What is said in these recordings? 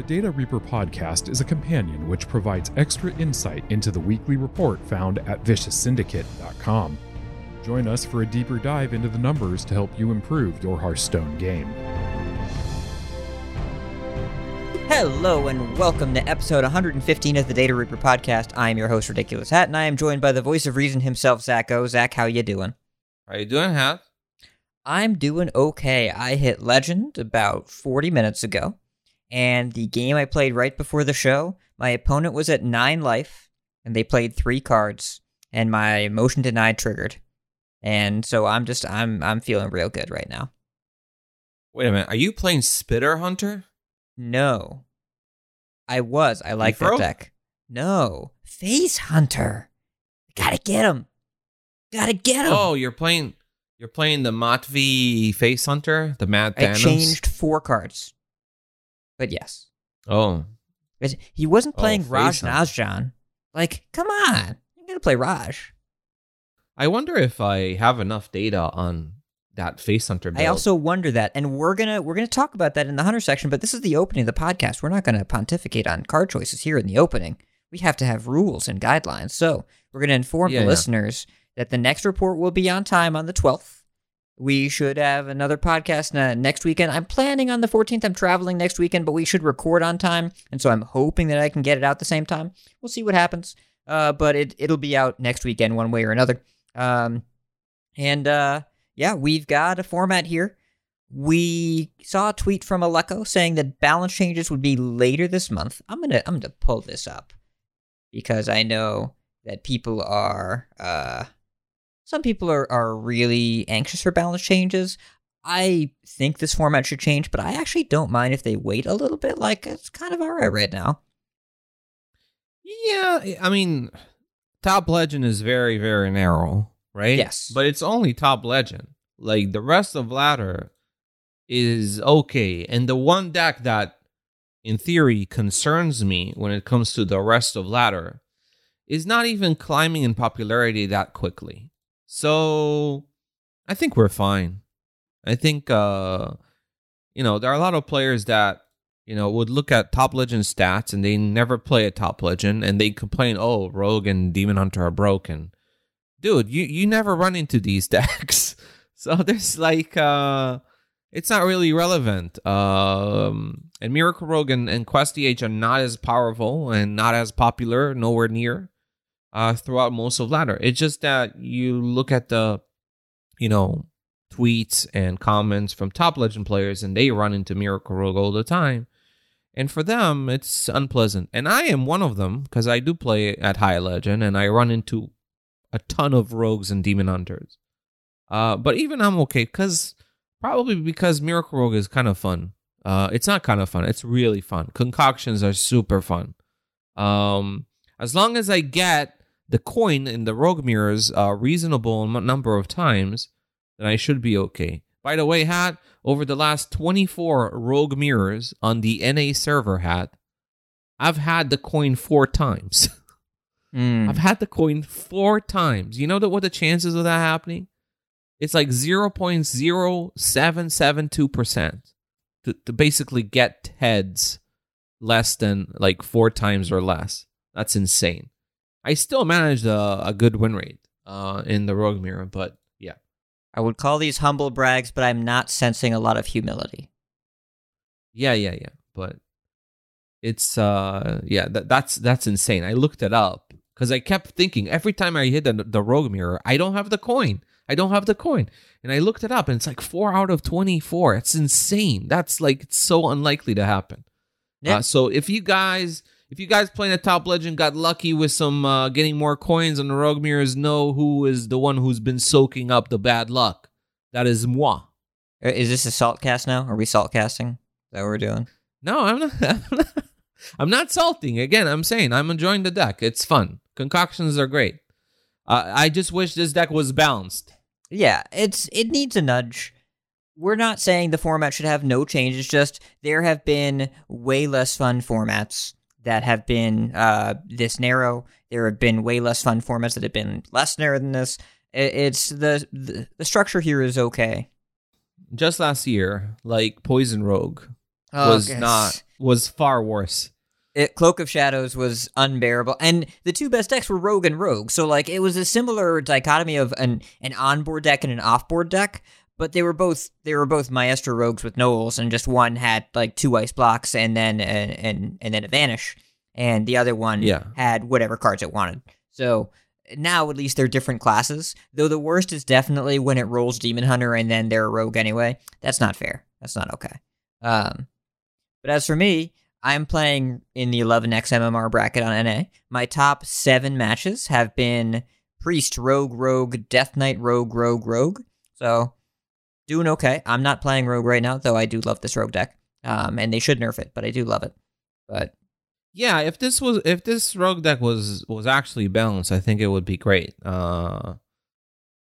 The Data Reaper podcast is a companion which provides extra insight into the weekly report found at vicioussyndicate.com. Join us for a deeper dive into the numbers to help you improve your Hearthstone game. Hello and welcome to episode 115 of the Data Reaper podcast. I am your host, Ridiculous Hat, and I am joined by the voice of reason himself, Zach O. Zach, how you doing? How you doing, Hat? I'm doing okay. I hit Legend about 40 minutes ago, and the game I played right before the show, my opponent was at 9 life, and they played 3 cards, and my motion denied triggered. And so I'm just I'm I'm feeling real good right now. Wait a minute. Are you playing Spitter Hunter? No. I was. I like that deck. No. Face Hunter. Gotta get him. Gotta get him. Oh, you're playing. You're playing the Matvi Face Hunter, the Mad I changed four cards. But yes. Oh, But He wasn't Oh, playing Face Raj. Nazjan. Like, come on. You're gonna play Raj. I wonder if I have enough data on that Face Hunter. Build. I also wonder that, and we're gonna we're gonna talk about that in the hunter section. But this is the opening of the podcast. We're not gonna pontificate on card choices here in the opening. We have to have rules and guidelines. So we're gonna inform Yeah, the yeah. listeners that the next report will be on time on the twelfth. We should have another podcast uh, next weekend. I'm planning on the 14th. I'm traveling next weekend, but we should record on time, and so I'm hoping that I can get it out the same time. We'll see what happens. Uh, but it it'll be out next weekend, one way or another. Um, and uh, yeah, we've got a format here. We saw a tweet from Aleko saying that balance changes would be later this month. I'm gonna I'm gonna pull this up because I know that people are uh some people are, are really anxious for balance changes. I think this format should change, but I actually don't mind if they wait a little bit. Like it's kind of alright right now. Yeah, I mean, Top Legend is very, very narrow, right? Yes. but it's only Top Legend. Like the rest of Ladder is okay, and the one deck that, in theory, concerns me when it comes to the rest of Ladder is not even climbing in popularity that quickly. So, I think we're fine. I think, uh, you know, there are a lot of players that you know, would look at top legend stats and they never play a top legend and they complain, oh, Rogue and Demon Hunter are broken. Dude, you, you never run into these decks. so there's like uh it's not really relevant. Um and Miracle Rogue and, and Quest DH are not as powerful and not as popular, nowhere near, uh, throughout most of ladder. It's just that you look at the you know, tweets and comments from top legend players and they run into Miracle Rogue all the time. And for them, it's unpleasant. And I am one of them because I do play at high legend and I run into a ton of rogues and demon hunters. Uh, but even I'm okay because probably because Miracle Rogue is kind of fun. Uh, it's not kind of fun. It's really fun. Concoctions are super fun. Um, as long as I get the coin in the rogue mirrors a reasonable number of times, then I should be okay. By the way, Hat, over the last 24 rogue mirrors on the NA server, Hat, I've had the coin four times. Hmm. I've had the coin four times. You know the, what the chances of that happening? It's like 0.0772% to, to basically get heads less than like four times or less. That's insane. I still managed a, a good win rate uh, in the Rogue Mirror, but yeah. I would call these humble brags, but I'm not sensing a lot of humility. Yeah, yeah, yeah. But it's uh yeah, that, that's that's insane. I looked it up because I kept thinking every time I hit the, the rogue mirror, I don't have the coin. I don't have the coin. And I looked it up and it's like 4 out of 24. It's insane. That's like it's so unlikely to happen. Yeah. Uh, so if you guys if you guys playing a top legend got lucky with some uh, getting more coins on the rogue mirrors, know who is the one who's been soaking up the bad luck. That is moi. Uh, Is this a salt cast now? Are we salt casting? Is that what we're doing? No, I'm not. I'm not, I'm not salting. Again, I'm saying I'm enjoying the deck. It's fun. Concoctions are great. Uh, I just wish this deck was balanced. Yeah, it's it needs a nudge. We're not saying the format should have no change. It's just there have been way less fun formats that have been uh, this narrow. There have been way less fun formats that have been less narrow than this. It's the the, the structure here is okay. Just last year, like Poison Rogue, Oh, was not was far worse. It, Cloak of Shadows was unbearable, and the two best decks were Rogue and Rogue. So like it was a similar dichotomy of an an onboard deck and an offboard deck, but they were both they were both Maestro Rogues with Knowles, and just one had like two ice blocks and then and and, and then a vanish, and the other one Yeah. had whatever cards it wanted. So now at least they're different classes. Though the worst is definitely when it rolls Demon Hunter and then they're a rogue anyway. That's not fair. That's not okay. Um, but as for me, I'm playing in the 11x MMR bracket on NA. My top seven matches have been Priest, Rogue, Rogue, Death Knight, Rogue, Rogue, Rogue. So doing okay. I'm not playing Rogue right now, though I do love this Rogue deck. Um, and they should nerf it, but I do love it. But Yeah, if this was if this rogue deck was was actually balanced, I think it would be great. Uh,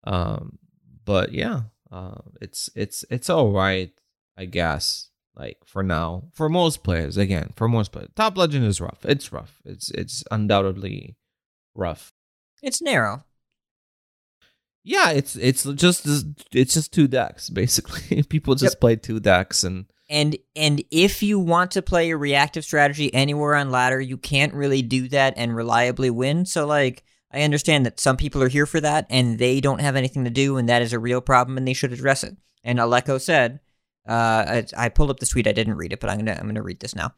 um, but yeah, uh, it's it's it's all right, I guess. Like for now, for most players, again, for most players, top legend is rough. It's rough. It's it's undoubtedly rough. it's narrow. Yeah, it's it's just it's just two decks basically. People just play two decks and And and if you want to play a reactive strategy anywhere on ladder, you can't really do that and reliably win. So like I understand that some people are here for that and they don't have anything to do and that is a real problem and they should address it. And Aleko said, uh, I, I pulled up the tweet. I didn't read it, but I'm gonna I'm gonna read this now.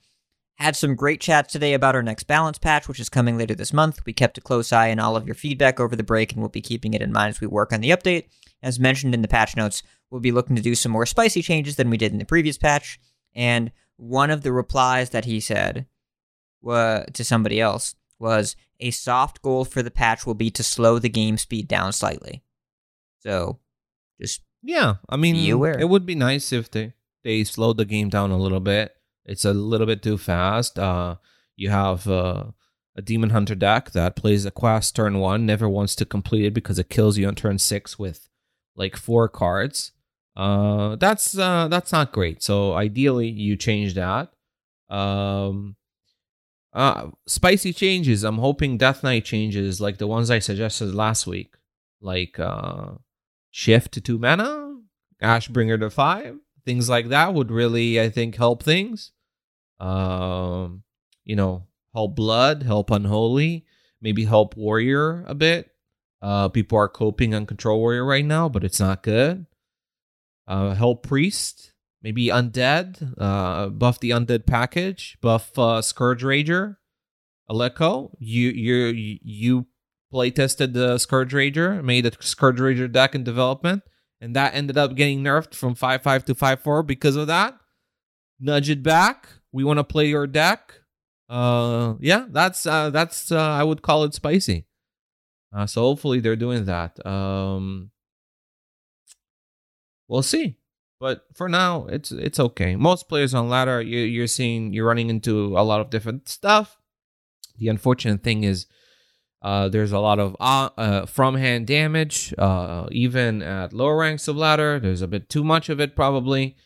Had some great chats today about our next balance patch, which is coming later this month. We kept a close eye on all of your feedback over the break, and we'll be keeping it in mind as we work on the update. As mentioned in the patch notes, we'll be looking to do some more spicy changes than we did in the previous patch. And one of the replies that he said wa- to somebody else was a soft goal for the patch will be to slow the game speed down slightly. So, just Yeah, I mean, Be aware. it would be nice if they they slowed the game down a little bit. It's a little bit too fast. Uh, you have uh, a demon hunter deck that plays a quest turn one, never wants to complete it because it kills you on turn six with like four cards. Uh, that's uh, that's not great. So ideally, you change that. Um, uh, spicy changes. I'm hoping Death Knight changes like the ones I suggested last week, like uh shift to two mana, Ashbringer to five, things like that would really, I think, help things. Um, you know, help blood, help unholy, maybe help warrior a bit. Uh, people are coping on control warrior right now, but it's not good. Uh, help priest, maybe undead. Uh, buff the undead package. Buff uh, scourge rager. Aleko, you you you play tested the Scourge Rager, made a Scourge Rager deck in development, and that ended up getting nerfed from 5 5 to 5 4 because of that. Nudge it back. We want to play your deck. Uh yeah, that's uh that's uh, I would call it spicy. Uh so hopefully they're doing that. Um we'll see. But for now, it's it's okay. Most players on ladder, you, you're seeing you're running into a lot of different stuff. The unfortunate thing is, uh, there's a lot of uh, uh, from hand damage, uh, even at lower ranks of ladder. There's a bit too much of it, probably.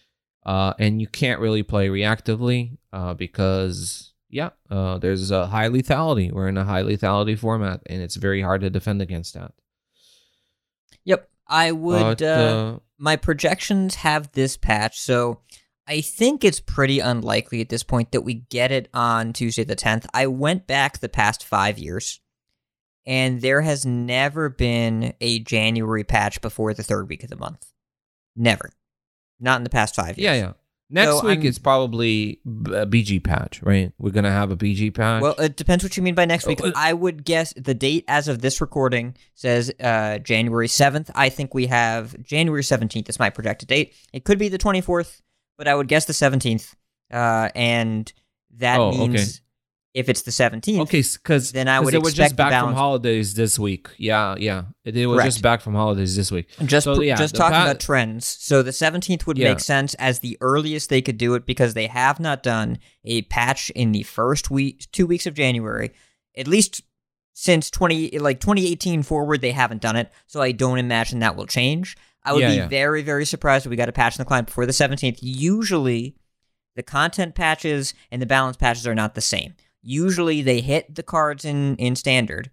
Uh, and you can't really play reactively uh, because, yeah, uh, there's a high lethality. We're in a high lethality format, and it's very hard to defend against that. Yep. I would. But, uh, uh, my projections have this patch, so I think it's pretty unlikely at this point that we get it on Tuesday the 10th. I went back the past five years, and there has never been a January patch before the third week of the month. Never. Not in the past five years. yeah, yeah. Next So week I'm- it's probably a BG patch, right? We're gonna have a BG patch. Well, it depends what you mean by next week. Oh, uh, I would guess the date as of this recording says uh, January 7th. I think we have January 17th is my projected date. It could be the 24th, but I would guess the 17th. Uh, and that Oh, okay. If it's the 17th, Okay, because Then I would they were just back from holidays this week. Yeah, yeah, they were Correct. just back from holidays this week. just so, yeah, just talking pa- about trends. So the 17th would Yeah. make sense as the earliest they could do it because they have not done a patch in the first week, two weeks of January, at least since 20 like 2018 forward. They haven't done it, so I don't imagine that will change. I would Yeah, be yeah. very very surprised if we got a patch in the client before the 17th. Usually, the content patches and the balance patches are not the same. Usually, they hit the cards in in standard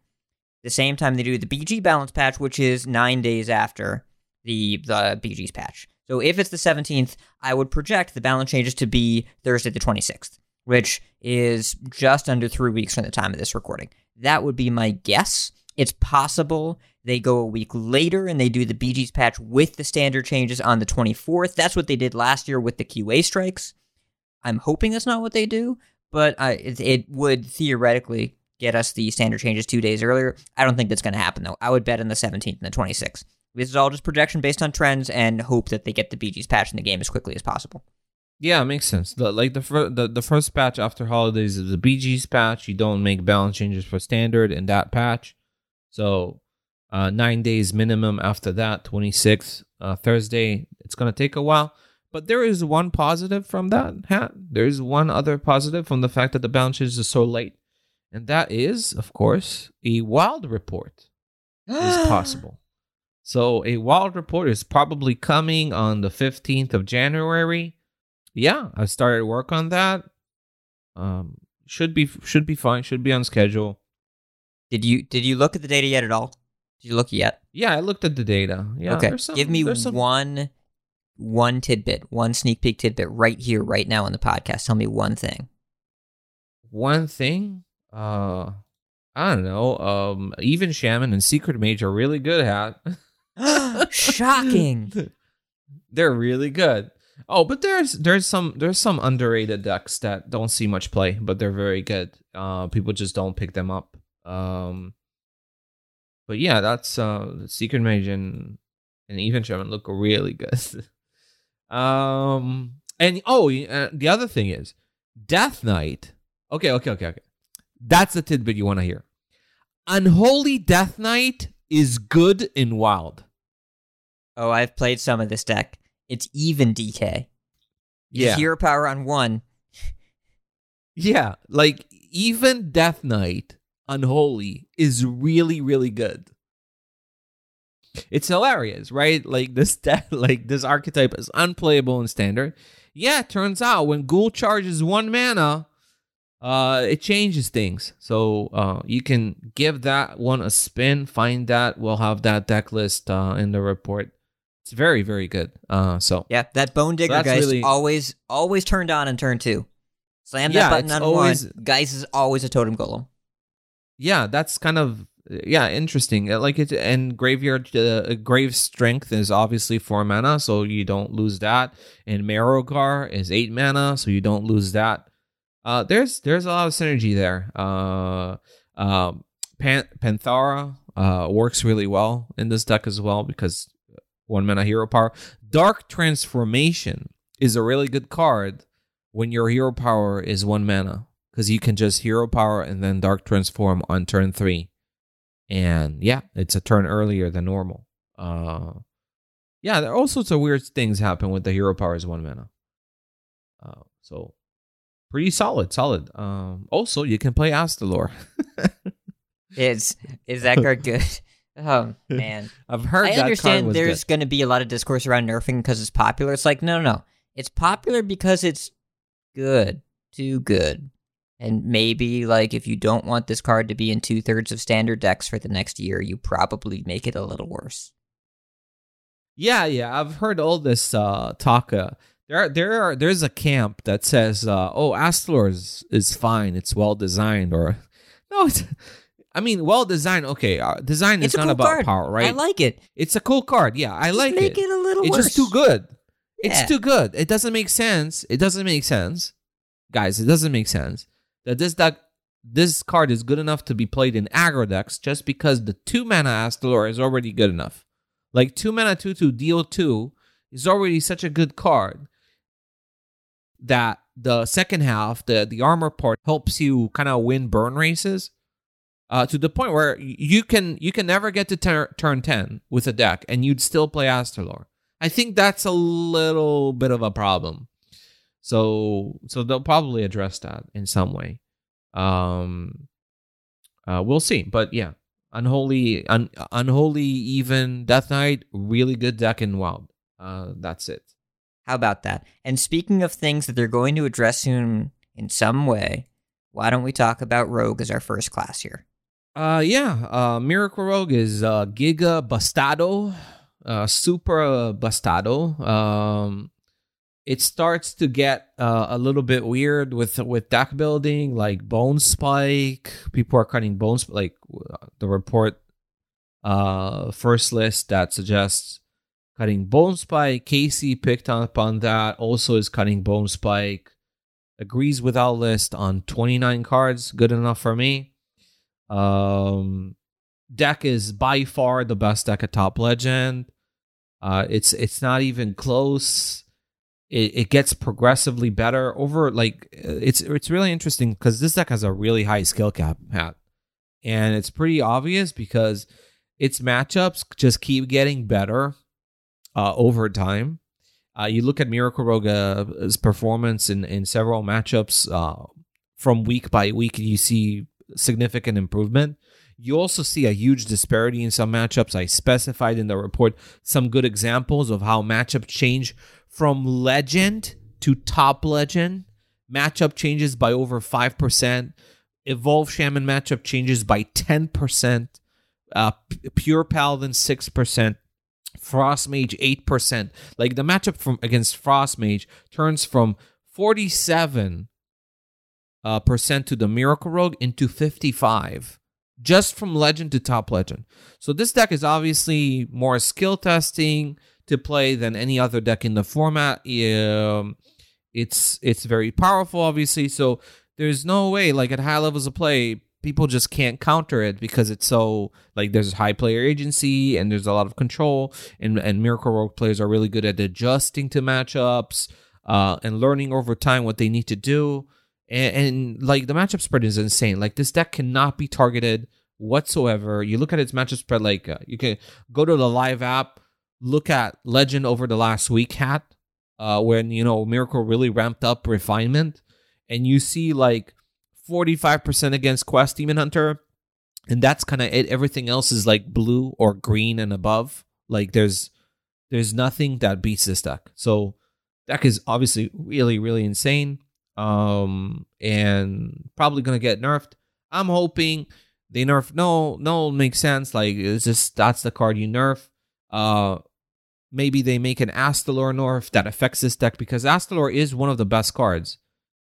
the same time they do the BG balance patch, which is nine days after the the BG's patch. So if it's the 17th, I would project the balance changes to be Thursday the 26th, which is just under three weeks from the time of this recording. That would be my guess. It's possible they go a week later and they do the BG's patch with the standard changes on the 24th. That's what they did last year with the QA strikes. I'm hoping that's not what they do, but it, it would theoretically get us the standard changes two days earlier. I don't think that's going to happen, though. I would bet on the 17th and the 26th. This is all just projection based on trends and hope that they get the BG's patch in the game as quickly as possible. Yeah, it makes sense. The, like the, fir- the the first patch after holidays is the BG's patch. You don't make balance changes for standard in that patch. So uh, nine days minimum after that, 26th, uh, Thursday. It's going to take a while. But there is one positive from that hat. There's one other positive from the fact that the balance changes are so late. And that is, of course, a wild report is possible. So a wild report is probably coming on the 15th of January. Yeah, I started work on that. Um should be should be fine, should be on schedule. Did you did you look at the data yet at all? Did you look yet? Yeah, I looked at the data. Yeah, okay. some- Give me some- one one tidbit, one sneak peek tidbit right here, right now on the podcast. Tell me one thing. one thing. Uh I don't know. Um even Shaman and Secret Mage are really good at. Shocking. They're really good. Oh, but there's there's some there's some underrated decks that don't see much play, but they're very good. Uh, people just don't pick them up. Um, but yeah, that's uh, Secret Mage and and even Shaman look really good. um, and oh, uh, the other thing is Death Knight. Okay, okay, okay, okay. That's the tidbit you want to hear. Unholy Death Knight is good in Wild. Oh, I've played some of this deck. It's even DK. Yeah. Hero power on one. Yeah, like even Death Knight Unholy is really really good. It's hilarious, right? Like this de- like this archetype is unplayable in standard. Yeah, it turns out when Ghoul charges one mana, uh it changes things. So uh you can give that one a spin, find that. We'll have that deck list uh in the report. It's very very good. Uh so Yeah, that Bone Digger that's guys really- always always turned on in turn two. Slam that Yeah, button on always- one. Guys is always a totem golem. yeah that's kind of yeah interesting. Uh, like it and graveyard uh, grave strength is obviously four mana so you don't lose that. And Marrowgar is eight mana so you don't lose that. Uh there's there's a lot of synergy there. Uh um Pan- panthara uh works really well in this deck as well because one mana hero power. Dark transformation is a really good card when your hero power is one mana because you can just hero power and then dark transform on turn three and yeah it's a turn earlier than normal uh yeah there are all sorts of weird things happen with the hero power as one mana uh so pretty solid solid um also you can play astalor Is is that card good? Oh man. i've heard I understand there's going to be a lot of discourse around nerfing because it's popular. It's like, no, no, no. It's popular because it's good, too good. And maybe, like, if you don't want this card to be in two thirds of standard decks for the next year, you probably make it a little worse. Yeah, yeah, I've heard all this uh, talk. Uh, there, are, there are, there's a camp that says, uh, "Oh, Astalor is, is fine. It's well designed." Or, no, it's, I mean, well designed. Okay, uh, design it's is not cool about card. power, right? I like it. it's a cool card. Yeah, I Just like make it. it. a little It's worse. just too good. It's too good. It doesn't make sense. It doesn't make sense, guys. It doesn't make sense that this deck, this card is good enough to be played in aggro decks just because the two mana Astalor is already good enough. Like two mana two two deal two is already such a good card that the second half, the the armor part helps you kind of win burn races. Uh, to the point where you can you can never get to tur- turn 10 with a deck and you'd still play Astalor. I think that's a little bit of a problem. So so they'll probably address that in some way. Um uh we'll see. But yeah. Unholy un- unholy even Death Knight, really good deck in wild. Uh that's it. How about that? And speaking of things that they're going to address soon in some way, why don't we talk about Rogue as our first class here? Uh yeah, uh Miracle Rogue is uh Giga Bastado. uh, Super Bastado. Um, it starts to get uh, a little bit weird with with deck building, like Bone Spike. People are cutting bones, like the report uh, first list that suggests cutting Bone Spike. Casey picked up on that. Also is cutting Bone Spike. Agrees with our list on 29 cards. Good enough for me. Um, deck is by far the best deck at Top Legend. Uh, it's it's not even close. It, it gets progressively better over like it's it's really interesting because this deck has a really high skill cap hat, and it's pretty obvious because its matchups just keep getting better uh, over time. Uh, you look at Miracle Rogue's performance in, in several matchups uh, from week by week, and you see significant improvement. You also see a huge disparity in some matchups. I specified in the report some good examples of how matchup change from legend to top legend. Matchup changes by over 5%. Evolve Shaman matchup changes by 10%. Uh, Pure Paladin 6%. Frost Mage 8%. Like the matchup from against Frost Mage turns from 47 uh, percent to the Miracle Rogue into 55 just from legend to top legend. So this deck is obviously more skill testing to play than any other deck in the format. Um, it's it's very powerful, obviously. So there's no way, like at high levels of play, people just can't counter it because it's so like there's high player agency and there's a lot of control, and and Miracle Rogue players are really good at adjusting to matchups uh, and learning over time what they need to do and, and like the matchup spread is insane. Like this deck cannot be targeted whatsoever. You look at its matchup spread, like uh, you can go to the live app, look at Legend over the last week hat, uh, when you know Miracle really ramped up refinement, and you see like 45% against Quest Demon Hunter, and that's kind of it. Everything else is like blue or green and above. Like there's there's nothing that beats this deck. So deck is obviously really really insane um, and probably gonna get nerfed. I'm hoping they nerf. No, no, makes sense. Like it's just that's the card you nerf. Uh, maybe they make an Astalor nerf that affects this deck because Astalor is one of the best cards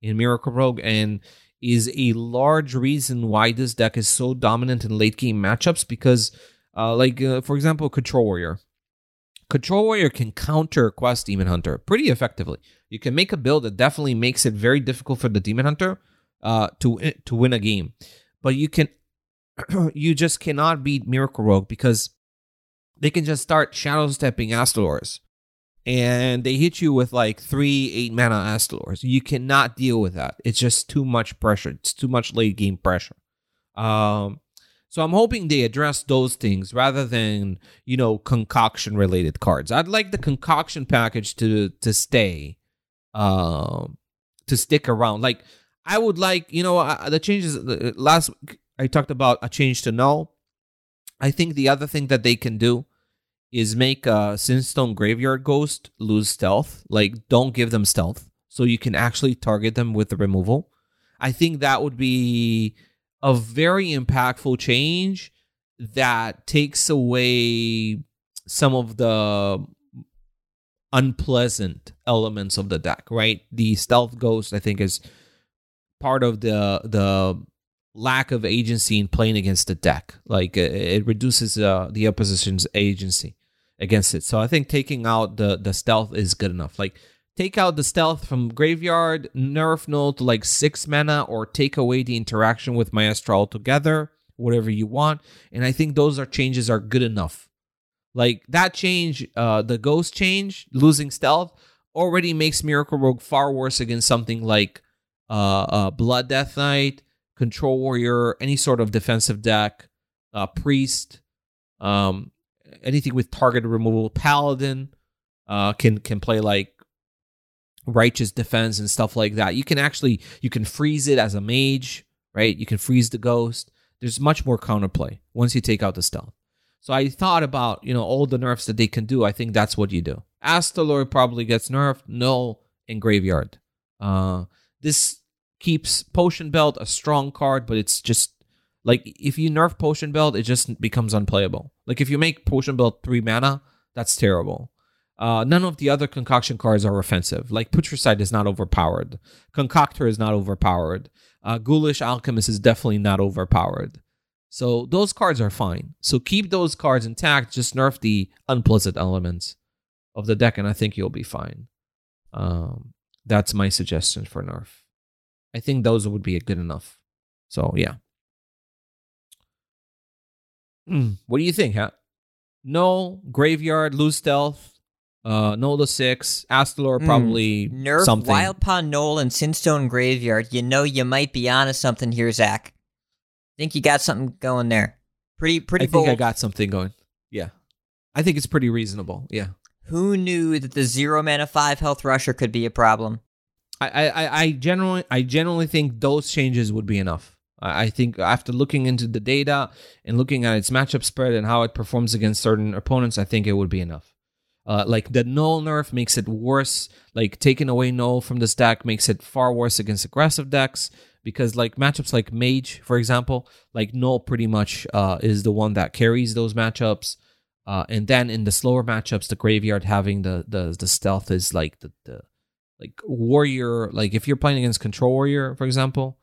in Miracle Rogue and is a large reason why this deck is so dominant in late game matchups. Because, uh, like uh, for example, Control Warrior. Control Warrior can counter Quest Demon Hunter pretty effectively. You can make a build that definitely makes it very difficult for the Demon Hunter uh, to to win a game, but you can you just cannot beat Miracle Rogue because they can just start shadow stepping Astalors, and they hit you with like three eight mana Astalors. You cannot deal with that. It's just too much pressure. It's too much late game pressure. Um, so I'm hoping they address those things rather than you know concoction related cards. I'd like the concoction package to to stay um, to stick around. Like I would like, you know, uh, the changes last I talked about a change to null. I think the other thing that they can do is make a Sinstone Graveyard Ghost lose stealth. Like, don't give them stealth, so you can actually target them with the removal. I think that would be a very impactful change that takes away some of the unpleasant elements of the deck, right? The stealth ghost, I think, is part of the the lack of agency in playing against the deck. Like it reduces uh, the opposition's agency against it. So I think taking out the the stealth is good enough. Like take out the stealth from graveyard, nerf null to like six mana, or take away the interaction with Maestro altogether. Whatever you want, and I think those are changes are good enough like that change, uh, the ghost change, losing stealth, already makes Miracle Rogue far worse against something like uh, uh Blood Death Knight, Control Warrior, any sort of defensive deck, uh, Priest, um, anything with target removal. Paladin uh, can can play like righteous defense and stuff like that. You can actually you can freeze it as a mage, right? You can freeze the ghost. There's much more counterplay once you take out the stealth. So I thought about, you know, all the nerfs that they can do. I think that's what you do. Astalor probably gets nerfed. Null in Graveyard. Uh, this keeps Potion Belt a strong card, but it's just like if you nerf Potion Belt, it just becomes unplayable. Like if you make Potion Belt three mana, That's terrible. Uh, none of the other concoction cards are offensive. Like Putricide is not overpowered. Concoctor is not overpowered. Uh, Ghoulish Alchemist is definitely not overpowered. So those cards are fine. So keep those cards intact. Just nerf the unpleasant elements of the deck, and I think you'll be fine. Um, that's my suggestion for nerf. I think those would be good enough. So yeah. Hmm, what do you think, huh? No graveyard, lose stealth, uh, Nola six, Astalor Hmm. probably Nerf something. Wild Pond Knoll and Sinstone Graveyard. You know you might be onto something here, Zach. I think you got something going there. Pretty pretty I think. I got something going. Yeah, I think it's pretty reasonable. Yeah, Who knew that the zero mana five health rusher could be a problem? I I, I- I generally I generally think those changes would be enough. I think after looking into the data and looking at its matchup spread and how it performs against certain opponents, I think it would be enough. Uh, like the null nerf makes it worse. Like taking away null from this deck makes it far worse against aggressive decks because like matchups like mage, for example, like null pretty much uh, is the one that carries those matchups. Uh, and then in the slower matchups, the graveyard having the the the stealth is like the the like warrior. Like if you're playing against control warrior, for example,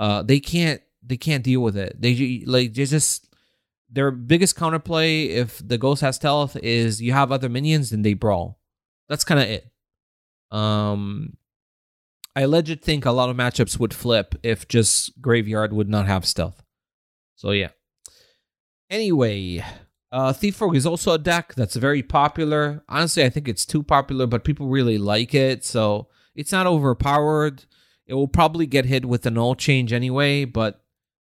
uh, they can't they can't deal with it. They like they just their biggest counterplay if the ghost has stealth is you have other minions and they brawl. That's kind of it. Um, I legit think a lot of matchups would flip if just graveyard would not have stealth. So yeah. Anyway, uh, Thief Rogue is also a deck that's very popular. Honestly, I think it's too popular, but people really like it. So it's not overpowered. It will probably get hit with a null change anyway, but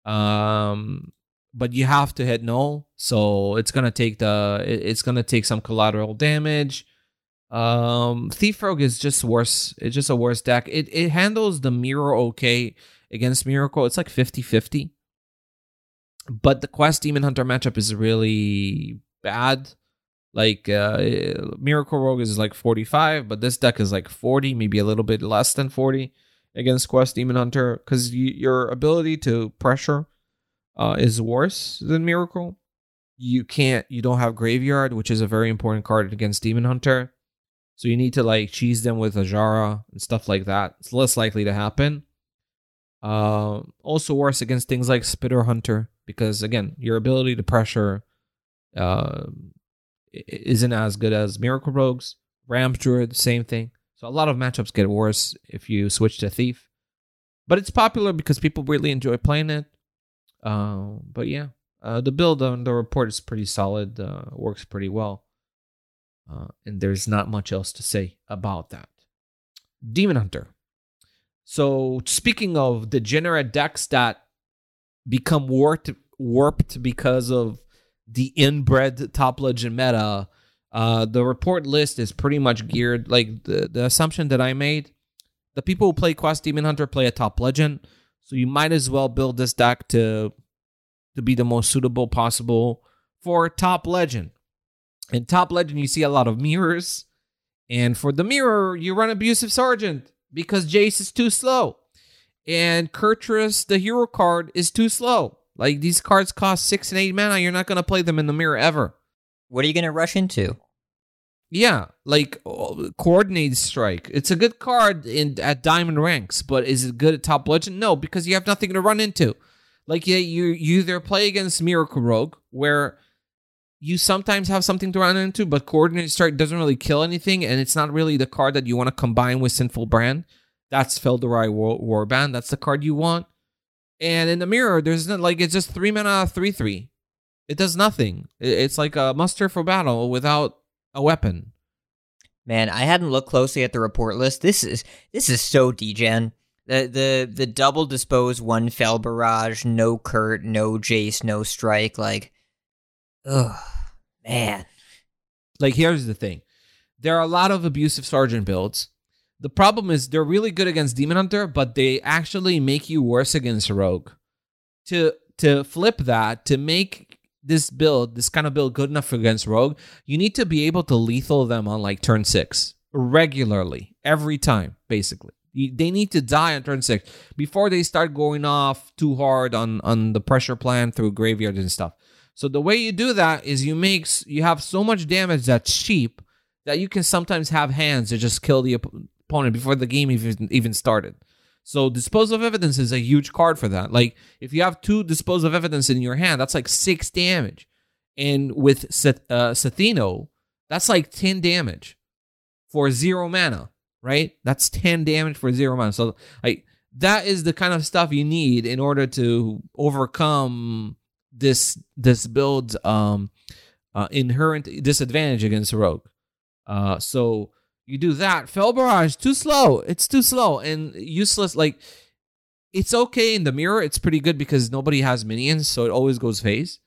um, but you have to hit null, so it's gonna take the it- it's gonna take some collateral damage. Um, Thief Rogue is just worse. It's just a worse deck. It it handles the mirror okay against Miracle. It's like 50-50. But the Quest Demon Hunter matchup is really bad. Like uh Miracle Rogue is like 45, but this deck is like 40, maybe a little bit less than 40 against Quest Demon Hunter because your ability to pressure uh, is worse than Miracle. You can't, you don't have Graveyard, which is a very important card against Demon Hunter. So you need to like cheese them with Ajara and stuff like that. It's less likely to happen. Uh, also worse against things like Spitter Hunter because again, your ability to pressure uh, isn't as good as Miracle Rogues. Ramp Druid, same thing. So a lot of matchups get worse if you switch to Thief. But it's popular because people really enjoy playing it. Uh, but yeah, uh, the build on the report is pretty solid. Uh, works pretty well. Uh, and there's not much else to say about that. Demon Hunter. So speaking of degenerate decks that become warped, warped because of the inbred top legend meta, uh, the report list is pretty much geared like the, the assumption that I made. The people who play Quest Demon Hunter play a top legend, so you might as well build this deck to to be the most suitable possible for top legend. In top legend, you see a lot of mirrors, and for the mirror, you run abusive sergeant because Jace is too slow, and Kurtrus, the hero card, is too slow. Like these cards cost six and eight mana, you're not gonna play them in the mirror ever. What are you gonna rush into? Yeah, like oh, coordinated strike. It's a good card in at diamond ranks, but is it good at top legend? No, because you have nothing to run into. Like yeah, you you either play against Miracle Rogue, where you sometimes have something to run into, but coordinated strike doesn't really kill anything, and it's not really the card that you want to combine with Sinful Brand. That's Felderai War, Warband. That's the card you want. And in the mirror, there's not like it's just three mana, three three. It does nothing. It's like a muster for battle without a weapon. Man, I hadn't looked closely at the report list. This is this is so degen. The the the double dispose one fel barrage, no Kurt, no Jace, no strike. Like, ugh, man. Like here's the thing. There are a lot of abusive sergeant builds. The problem is they're really good against Demon Hunter, but they actually make you worse against Rogue. To to flip that, to make this build, this kind of build good enough against Rogue, you need to be able to lethal them on like turn six regularly, every time, basically. They need to die on turn six before they start going off too hard on on the pressure plan through graveyard and stuff. So the way you do that is you make you have so much damage that's cheap that you can sometimes have hands to just kill the op- opponent before the game even even started. So dispose of evidence is a huge card for that. Like if you have two dispose of evidence in your hand, that's like six damage, and with uh, Sethino, that's like ten damage for zero mana. Right? That's ten damage for zero mana. So like that is the kind of stuff you need in order to overcome this this build's um uh, inherent disadvantage against rogue. Uh, so you do that. Fel barrage too slow. It's too slow and useless. Like it's okay in the mirror. It's pretty good because nobody has minions, so it always goes phase.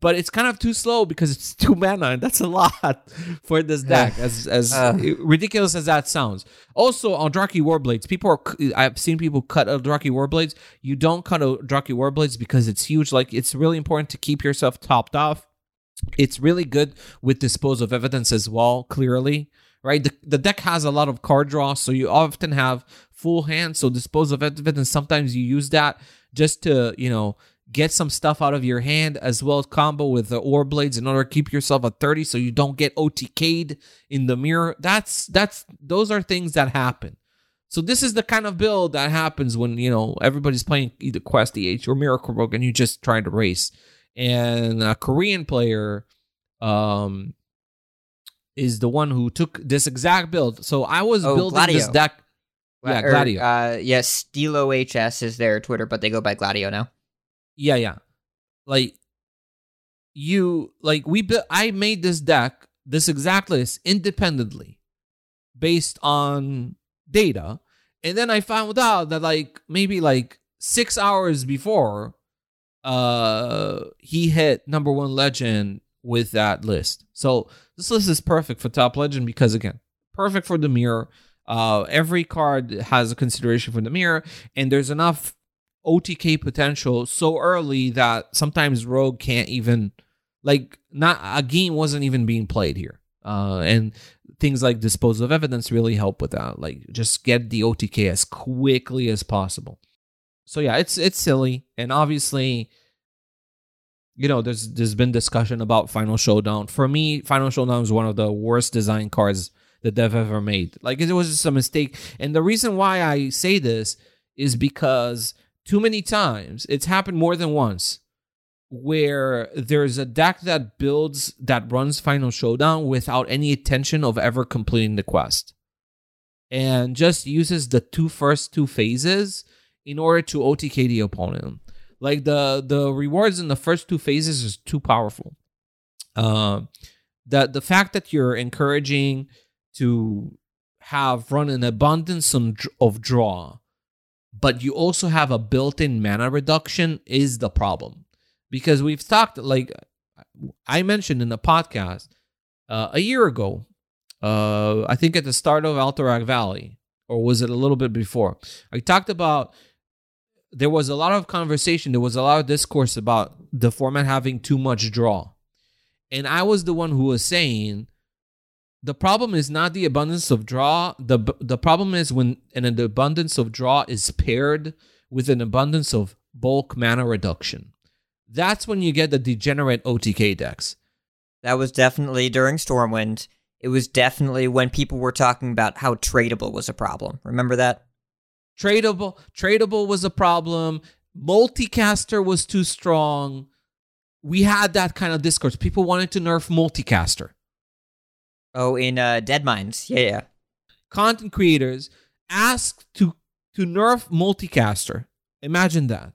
But it's kind of too slow because it's two mana, and that's a lot for this deck. As as Uh. ridiculous as that sounds. Also, Aldrachi Warblades, people are. I've seen people cut Aldrachi Warblades. You don't cut Aldrachi Warblades because it's huge. Like it's really important to keep yourself topped off. It's really good with dispose of evidence as well. Clearly, right? The, the deck has a lot of card draw, so you often have full hand. So dispose of it, and Sometimes you use that just to you know get some stuff out of your hand as well as combo with the ore blades in order to keep yourself at 30 so you don't get OTK'd in the mirror. That's that's those are things that happen. So this is the kind of build that happens when you know everybody's playing either Quest EH or Miracle Rogue and you just trying to race. And a Korean player um is the one who took this exact build. So I was Oh, building this Gladio. deck. Yeah, Or, Gladio. Uh, yes, Stilo HS is their Twitter, but they go by Gladio now. Yeah, yeah. Like you like we built I made this deck, this exact list independently based on data. And then I found out that like maybe like 6 hours before uh he hit number 1 legend with that list. So this list is perfect for top legend because again, perfect for the mirror. Uh every card has a consideration for the mirror and there's enough OTK potential so early that sometimes Rogue can't even like not a game wasn't even being played here. Uh, and things like dispose of evidence really help with that. Like just get the OTK as quickly as possible. So yeah, it's it's silly, and obviously, you know, there's there's been discussion about Final Showdown. For me, Final Showdown is one of the worst design cards that they've ever made. Like it was just a mistake, and the reason why I say this is because too many times it's happened more than once where there's a deck that builds that runs final showdown without any intention of ever completing the quest and just uses the two first two phases in order to otk the opponent like the the rewards in the first two phases is too powerful um the the fact that you're encouraging to have run an abundance of of draw but you also have a built-in mana reduction is the problem because we've talked like I mentioned in the podcast uh, a year ago. Uh, I think at the start of Alterac Valley, or was it a little bit before? I talked about there was a lot of conversation. There was a lot of discourse about the format having too much draw, and I was the one who was saying the problem is not the abundance of draw. the The problem is when an abundance of draw is paired with an abundance of bulk mana reduction that's when you get the degenerate OTK decks. That was definitely during Stormwind. It was definitely when people were talking about how tradable was a problem. Remember that? Tradable, tradable was a problem. Multicaster was too strong. We had that kind of discourse. People wanted to nerf multicaster. Oh, in uh, Deadmines. Yeah, yeah. Content creators asked to to nerf multicaster. Imagine that.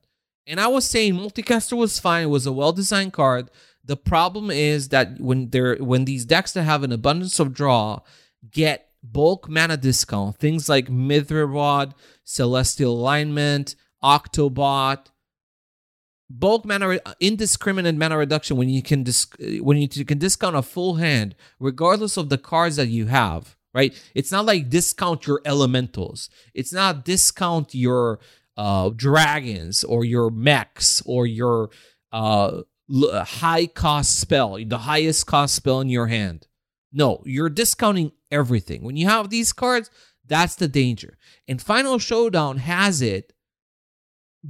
And I was saying multicaster was fine. It was a well designed card. The problem is that when they're when these decks that have an abundance of draw get bulk mana discount, things like Mithril Rod, Celestial Alignment, Octobot, bulk mana indiscriminate mana reduction when you can dis- when you, you can discount a full hand regardless of the cards that you have. Right? It's not like discount your elementals. It's not discount your uh, dragons or your mechs or your uh, high cost spell, the highest cost spell in your hand. No, you're discounting everything. When you have these cards, that's the danger. And Final Showdown has it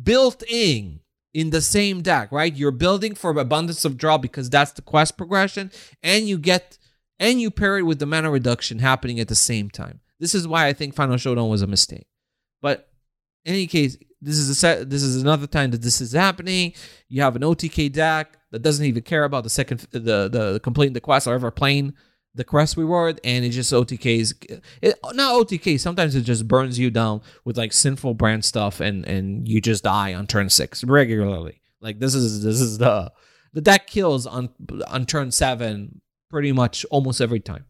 built in in the same deck, right? You're building for abundance of draw because that's the quest progression, and you get and you pair it with the mana reduction happening at the same time. This is why I think Final Showdown was a mistake. But in any case, this is a set. This is another time that this is happening. You have an OTK deck that doesn't even care about the second, the the completing the quest or ever playing the quest reward, and it just OTKs. It, not OTK. Sometimes it just burns you down with like sinful brand stuff, and and you just die on turn six regularly. Like this is this is the the deck kills on on turn seven pretty much almost every time.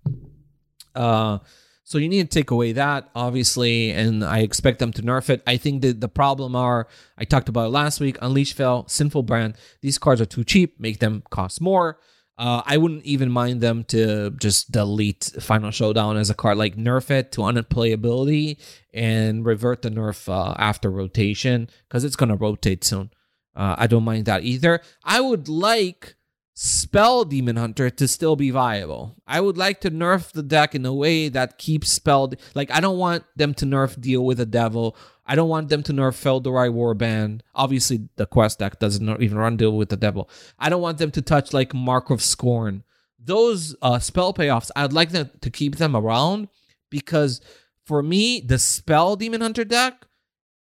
Uh, so you need to take away that, obviously, and I expect them to nerf it. I think that the problem are I talked about last week. Unleash Fel, Sinful Brand. These cards are too cheap. Make them cost more. Uh, I wouldn't even mind them to just delete Final Showdown as a card, like nerf it to unplayability and revert the nerf uh, after rotation because it's gonna rotate soon. Uh, I don't mind that either. I would like Spell Demon Hunter to still be viable. I would like to nerf the deck in a way that keeps Spell. Like I don't want them to nerf Deal with a Devil I don't want them to nerf Fel'Dorei Warband. Obviously, the quest deck doesn't even run deal with the devil. I don't want them to touch like Mark of Scorn. Those uh, spell payoffs, I'd like them to keep them around because for me, the spell Demon Hunter deck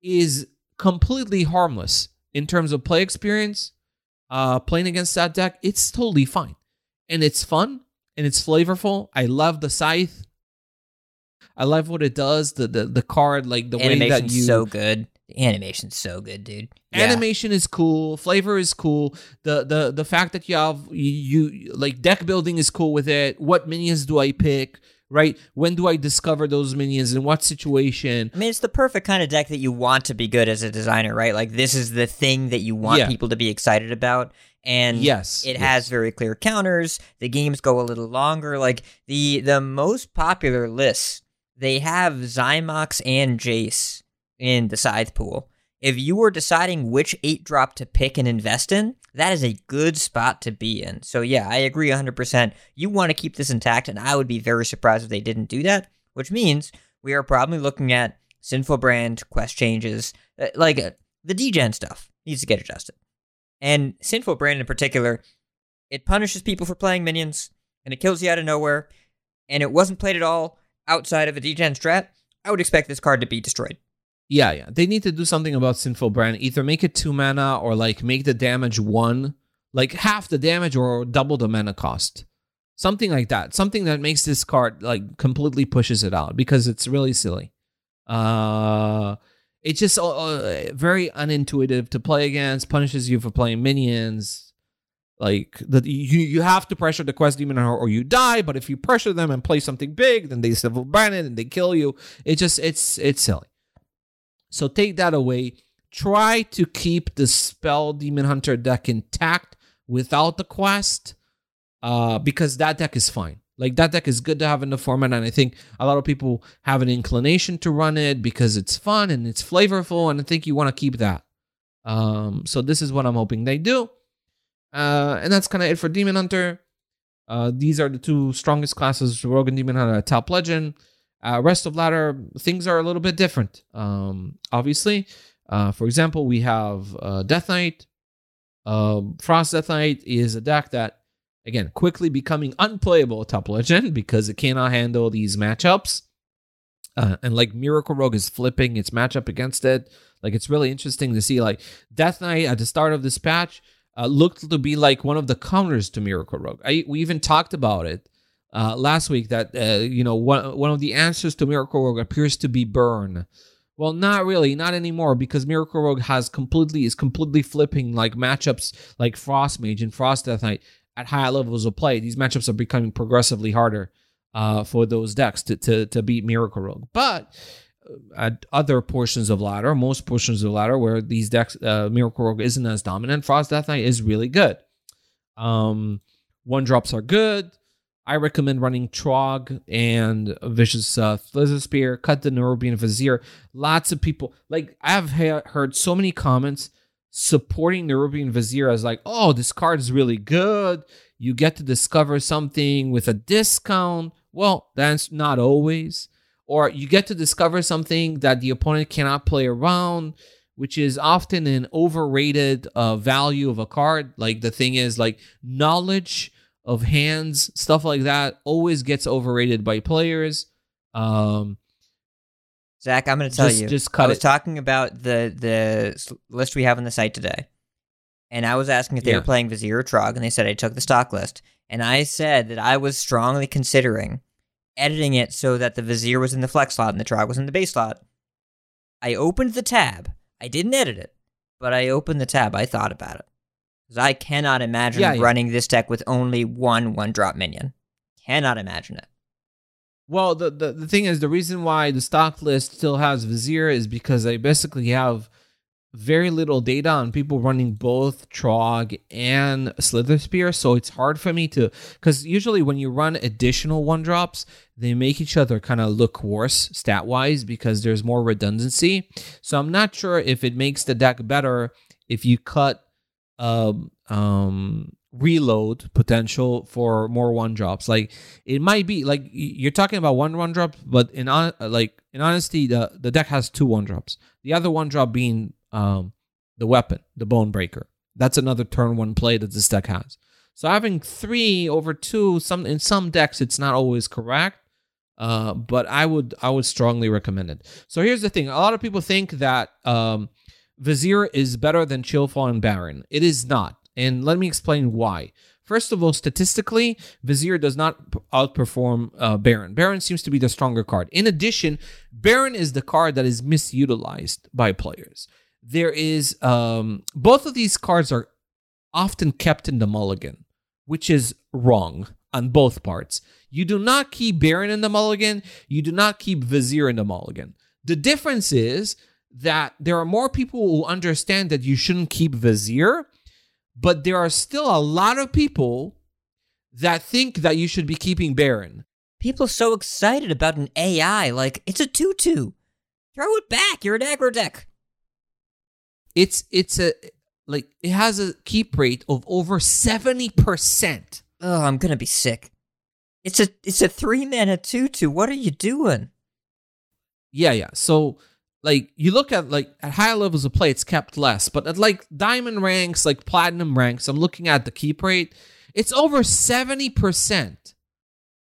is completely harmless in terms of play experience. Uh, playing against that deck, it's totally fine. And it's fun and it's flavorful. I love the scythe. I love what it does. The the, the card, like the way that you so good. Animation's so good, dude. Yeah. Animation is cool. Flavor is cool. The the the fact that you have you, you like deck building is cool with it. What minions do I pick? Right? When do I discover those minions? In what situation? I mean, it's the perfect kind of deck that you want to be good as a designer, right? Like this is the thing that you want yeah. people to be excited about and yes, it yes. has very clear counters. The games go a little longer. Like the the most popular lists they have Zymox and Jace in the Scythe pool. If you were deciding which 8 drop to pick and invest in, that is a good spot to be in. So, yeah, I agree 100%. You want to keep this intact, and I would be very surprised if they didn't do that, which means we are probably looking at Sinful Brand quest changes. Uh, like uh, the degen stuff needs to get adjusted. And Sinful Brand in particular, it punishes people for playing minions, and it kills you out of nowhere, and it wasn't played at all outside of a degen strat, I would expect this card to be destroyed. Yeah, yeah. They need to do something about Sinful Brand. Either make it two mana or like make the damage one, like half the damage or double the mana cost. Something like that. Something that makes this card like completely pushes it out because it's really silly. Uh it's just uh, uh very unintuitive to play against, punishes you for playing minions. Like that, you you have to pressure the quest demon or, or, you die. But if you pressure them and play something big, then they Brand it and they kill you. It just it's it's silly. So take that away. Try to keep the spell demon hunter deck intact without the quest, uh, because that deck is fine. Like that deck is good to have in the format, and I think a lot of people have an inclination to run it because it's fun and it's flavorful, and I think you want to keep that. Um, so this is what I'm hoping they do. Uh, and that's kind of it for Demon Hunter. Uh, these are the two strongest classes: Rogue and Demon Hunter, top legend. Uh, rest of ladder things are a little bit different. Um, obviously, uh, for example, we have uh, Death Knight. Um, Frost Death Knight is a deck that, again, quickly becoming unplayable top legend because it cannot handle these matchups. Uh, and like Miracle Rogue is flipping its matchup against it. Like it's really interesting to see. Like Death Knight at the start of this patch uh, looked to be like one of the counters to Miracle Rogue. I, we even talked about it uh, last week that uh, you know one one of the answers to Miracle Rogue appears to be burn. Well, not really, not anymore, because Miracle Rogue has completely is completely flipping like matchups like Frost Mage and Frost Death Knight at higher levels of play. These matchups are becoming progressively harder uh, for those decks to, to to beat Miracle Rogue. But at other portions of ladder, most portions of ladder where these decks, uh, Miracle Rogue isn't as dominant, Frost Death Knight is really good. Um, one drops are good. I recommend running Trog and Vicious uh, Slither Spear, cut the Nerubian Vizier. Lots of people, like, I've ha- heard so many comments supporting Nerubian Vizier as, like, oh, this card is really good. You get to discover something with a discount. Well, that's not always or you get to discover something that the opponent cannot play around which is often an overrated uh, value of a card. Like the thing is, like knowledge of hands, stuff like that, always gets overrated by players. Um, Zach, I'm going to tell Just- you. just cut I was it. talking about the the list we have on the site today, and I was asking if they Yeah. were playing Vizier or Trog, and they said I took the stock list, and I said that I was strongly considering editing it so that the Vizier was in the flex slot and the Trog was in the base slot. I opened the tab. I didn't edit it, but I opened the tab. I thought about it because I cannot imagine Yeah, yeah. running this deck with only one one drop minion. Cannot imagine it. Well, the, the the thing is, the reason why the stock list still has Vizier is because I basically have very little data on people running both Trog and Slither Spear, so it's hard for me to. Because usually when you run additional one drops, they make each other kind of look worse stat wise because there's more redundancy. So I'm not sure if it makes the deck better if you cut um um reload potential for more one drops like it might be like you're talking about one one drop but in on like in honesty the the deck has two one drops the other one drop being um the weapon the bone breaker that's another turn one play that this deck has so having three over two some in some decks it's not always correct uh but i would i would strongly recommend it so here's the thing a lot of people think that um Vizier is better than Chillfall and Baron. It is not. And let me explain why. First of all, statistically, Vizier does not outperform uh, Baron. Baron seems to be the stronger card. In addition, Baron is the card that is misutilized by players. There is um, both of these cards are often kept in the mulligan, which is wrong on both parts. You do not keep Baron in the mulligan. You do not keep Vizier in the mulligan. The difference is that there are more people who understand that you shouldn't keep Vizier, but there are still a lot of people that think that you should be keeping Baron. People are so excited about an AI, like it's a tutu. Throw it back. You're an aggro deck. It's it's a like it has a keep rate of over 70%. Oh, I'm gonna be sick. It's a it's a three mana tutu. What are you doing? Yeah, yeah. So like you look at like at higher levels of play, it's kept less. But at like diamond ranks, like platinum ranks, I'm looking at the keep rate. It's over 70%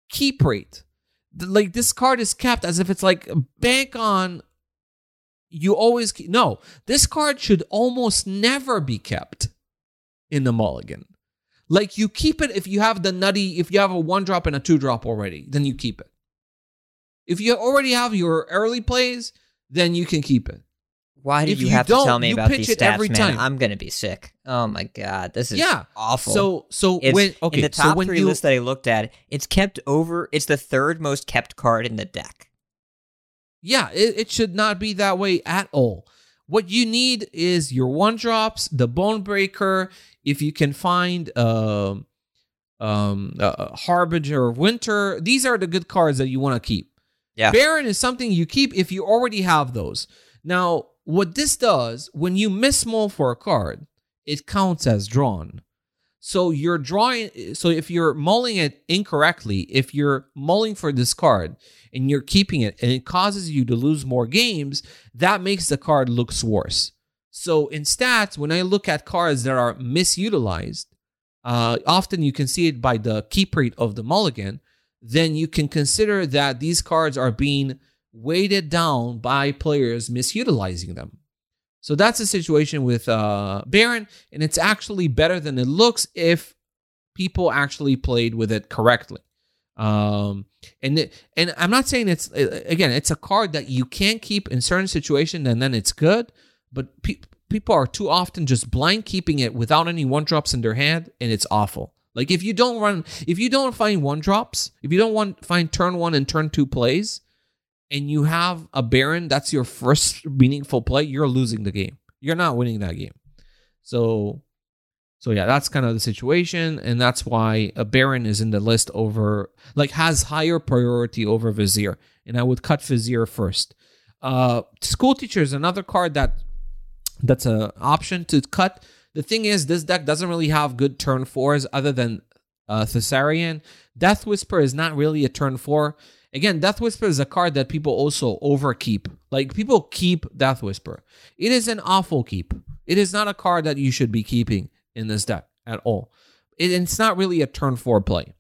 keep rate. Like this card is kept as if it's like bank on you always keep no, this card should almost never be kept in the mulligan. Like you keep it if you have the nutty, if you have a one drop and a two drop already, then you keep it. If you already have your early plays, then you can keep it. Why do If you you have to tell me about these it stats, every man? time. I'm gonna be sick. Oh my god, this is Yeah. awful. So so it's, when okay, in the top so three you lists that I looked at, it's kept over. It's the third most kept card in the deck. Yeah, it, it should not be that way at all. What you need is your one drops, the bone breaker. If you can find um um uh, harbinger of winter, these are the good cards that you want to keep. Yeah. Baron is something you keep if you already have those. Now, what this does, when you miss mull for a card, it counts as drawn. So you're drawing. So if you're mulling it incorrectly, if you're mulling for this card and you're keeping it, and it causes you to lose more games, that makes the card looks worse. So in stats, when I look at cards that are misutilized, uh, often you can see it by the keep rate of the mulligan. Then you can consider that these cards are being weighted down by players misutilizing them. So that's the situation with uh, Baron, and it's actually better than it looks if people actually played with it correctly. Um, and it, and I'm not saying it's uh, again, it's a card that you can keep in certain situations and then it's good, but pe- people are too often just blind keeping it without any one drops in their hand, and it's awful. Like if you don't run, if you don't find one drops, if you don't want find turn one and turn two plays, and you have a Baron, that's your first meaningful play, you're losing the game. You're not winning that game. So, so yeah, that's kind of the situation, and that's why a Baron is in the list over, like, has higher priority over Vizier, and I would cut Vizier first. Uh, School Teacher is another card that that's an option to cut. The thing is, this deck doesn't really have good turn fours other than uh, Thassarian. Death Whisper is not really a turn four. Again, Death Whisper is a card that people also overkeep. Like people keep Death Whisper. It is an awful keep. It is not a card that you should be keeping in this deck at all. It, it's not really a turn four play.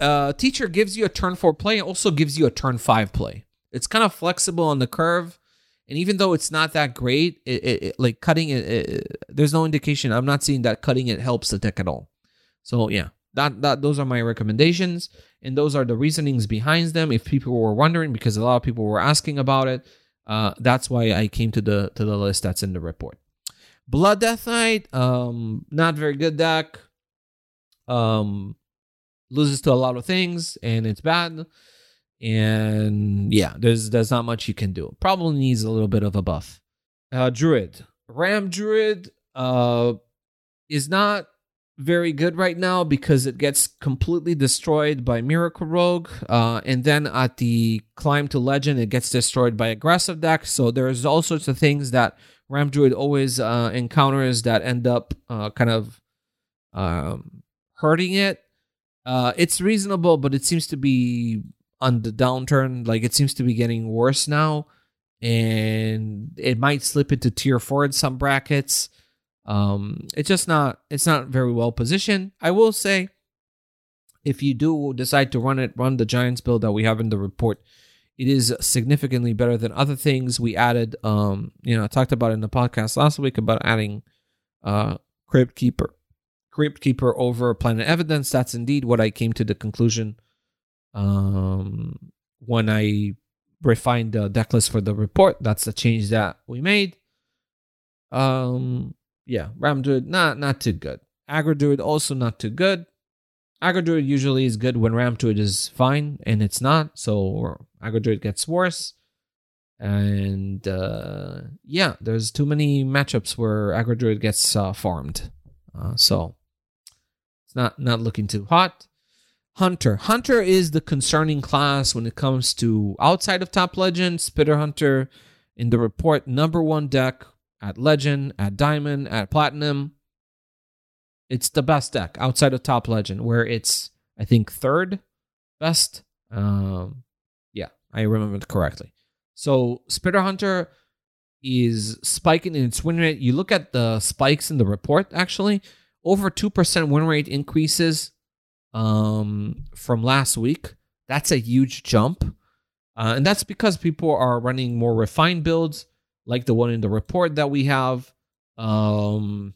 Uh, teacher gives you a turn four play, also gives you a turn five play. It's kind of flexible on the curve, and even though it's not that great, it, it, it like cutting it, there's no indication. I'm not seeing that cutting it helps the deck at all. So yeah, that that those are my recommendations, and those are the reasonings behind them. If people were wondering, because a lot of people were asking about it, uh, that's why I came to the to the list that's in the report. Blood Death Knight, um, not very good deck. Um, loses to a lot of things, and it's bad. And yeah, there's there's not much you can do. Probably needs a little bit of a buff. Uh, Druid, Ramp Druid, uh, is not very good right now because it gets completely destroyed by Miracle Rogue. Uh, and then at the climb to legend, it gets destroyed by aggressive deck. So there's all sorts of things that Ramp Druid always uh, encounters that end up uh, kind of um, hurting it. Uh, it's reasonable, but it seems to be on the downturn. Like it seems to be getting worse now. And it might slip into tier four in some brackets. Um, it's just not it's not very well positioned. I will say, if you do decide to run it, run the Giants build that we have in the report. It is significantly better than other things we added. Um, you know, I talked about in the podcast last week about adding uh Crypt Keeper, Crypt Keeper over Planted Evidence. That's indeed what I came to the conclusion um when I refined the deck list for the report. That's the change that we made. Um, yeah, Ramp Druid not not too good. Aggro Druid also not too good. Aggro Druid usually is good when Ramp Druid is fine, and it's not. So Aggro Druid gets worse. And uh, yeah, there's too many matchups where Aggro Druid gets uh, farmed. Uh, so it's not not looking too hot. Hunter. Hunter is the concerning class when it comes to outside of top legend. Spitter Hunter in the report number one deck at legend, at diamond, at platinum. It's the best deck outside of top legend, where it's I think third best. Um, yeah, I remember correctly. So Spitter Hunter is spiking in its win rate. You look at the spikes in the report, actually, over 2% win rate increases um, from last week. That's a huge jump. Uh, and that's because people are running more refined builds, like the one in the report that we have. Um,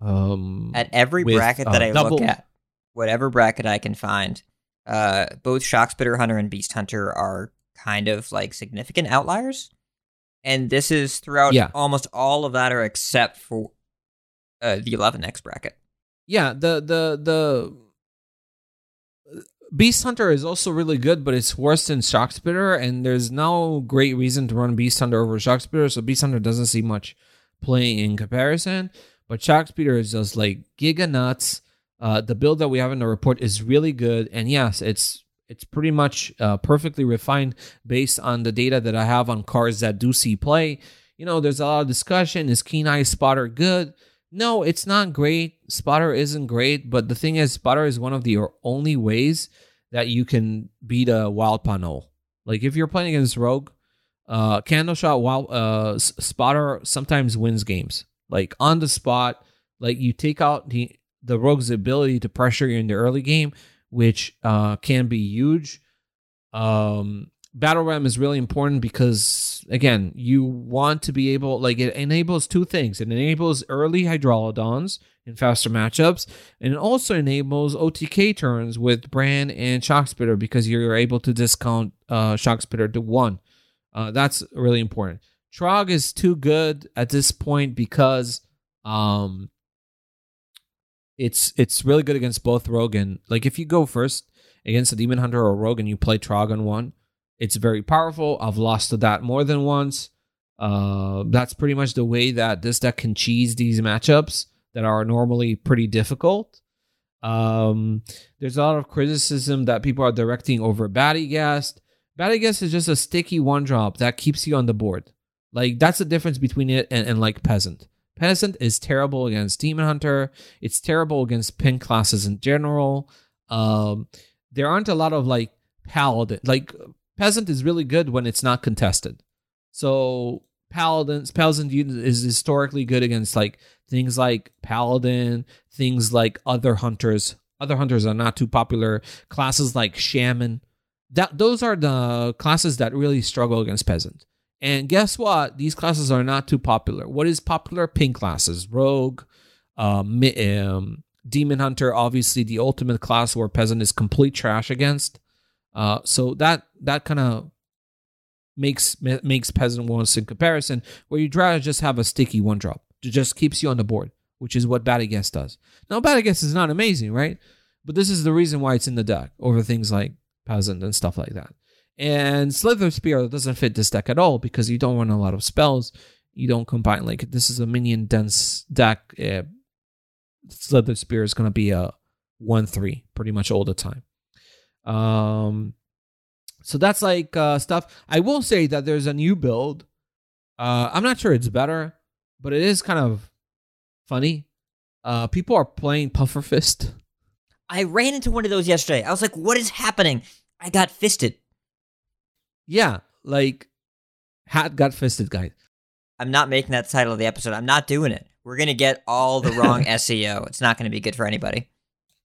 um, At every with, bracket uh, that I double- look at, whatever bracket I can find, uh, both Shockspitter Hunter and Beast Hunter are kind of like significant outliers. And this is throughout Yeah. almost all of that, are except for uh, the 11x bracket. yeah, the the the Beast Hunter is also really good, but it's worse than Shockspitter, and there's no great reason to run Beast Hunter over Shockspitter, so Beast Hunter doesn't see much play in comparison. But Shockspitter is just like giga nuts. Uh, the build that we have in the report is really good, and yes, it's it's pretty much uh, perfectly refined based on the data that I have on cards that do see play. You know, there's a lot of discussion. Is Keen Eye Spotter good? No, it's not great. Spotter isn't great, but the thing is, Spotter is one of the only ways that you can beat a wild panel. Like if you're playing against Rogue, uh, Candle Shot Wild uh, Spotter sometimes wins games. Like on the spot, like you take out the the Rogue's ability to pressure you in the early game, which uh, can be huge. Um, battle ram is really important because again you want to be able like it enables two things. It enables early hydralodons in faster matchups and it also enables otk turns with Brann and shockspitter because you're able to discount uh to one. Uh that's really important. Trog is too good at this point because um it's it's really good against both rogue and like if you go first against a demon hunter or rogue and you play trog on one it's very powerful. I've lost to that more than once. Uh, that's pretty much the way that this deck can cheese these matchups that are normally pretty difficult. Um, there's a lot of criticism that people are directing over Batty Guest. Battygast is just a sticky one drop that keeps you on the board. Like that's the difference between it and, and like Peasant. Peasant is terrible against Demon Hunter. It's terrible against pin classes in general. Um, there aren't a lot of like paladin. Like peasant is really good when it's not contested. So paladins, paladin is historically good against like things like paladin, things like other hunters. Other hunters are not too popular. Classes like shaman. That those are the classes that really struggle against peasant. And guess what? These classes are not too popular. What is popular? Pink classes, rogue, um, um, demon hunter. Obviously, the ultimate class where peasant is complete trash against. Uh, so that that kind of makes makes peasant wants in comparison, where you'd rather just have a sticky one drop. It just keeps you on the board, which is what Batty Guest does. Now, Batty Guest is not amazing, right? But this is the reason why it's in the deck over things like peasant and stuff like that. And Slither Spear doesn't fit this deck at all because you don't run a lot of spells. You don't combine like this is a minion dense deck. Uh, Slither Spear is going to be a one three pretty much all the time. Um, so that's like uh, stuff. I will say that there's a new build. Uh, I'm not sure it's better, but it is kind of funny. Uh, people are playing Puffer Fist. I ran into one of those yesterday. I was like, "What is happening?" I got fisted. Yeah, like hat got fisted, guys. I'm not making that title of the episode. I'm not doing it. We're gonna get all the wrong SEO. It's not gonna be good for anybody.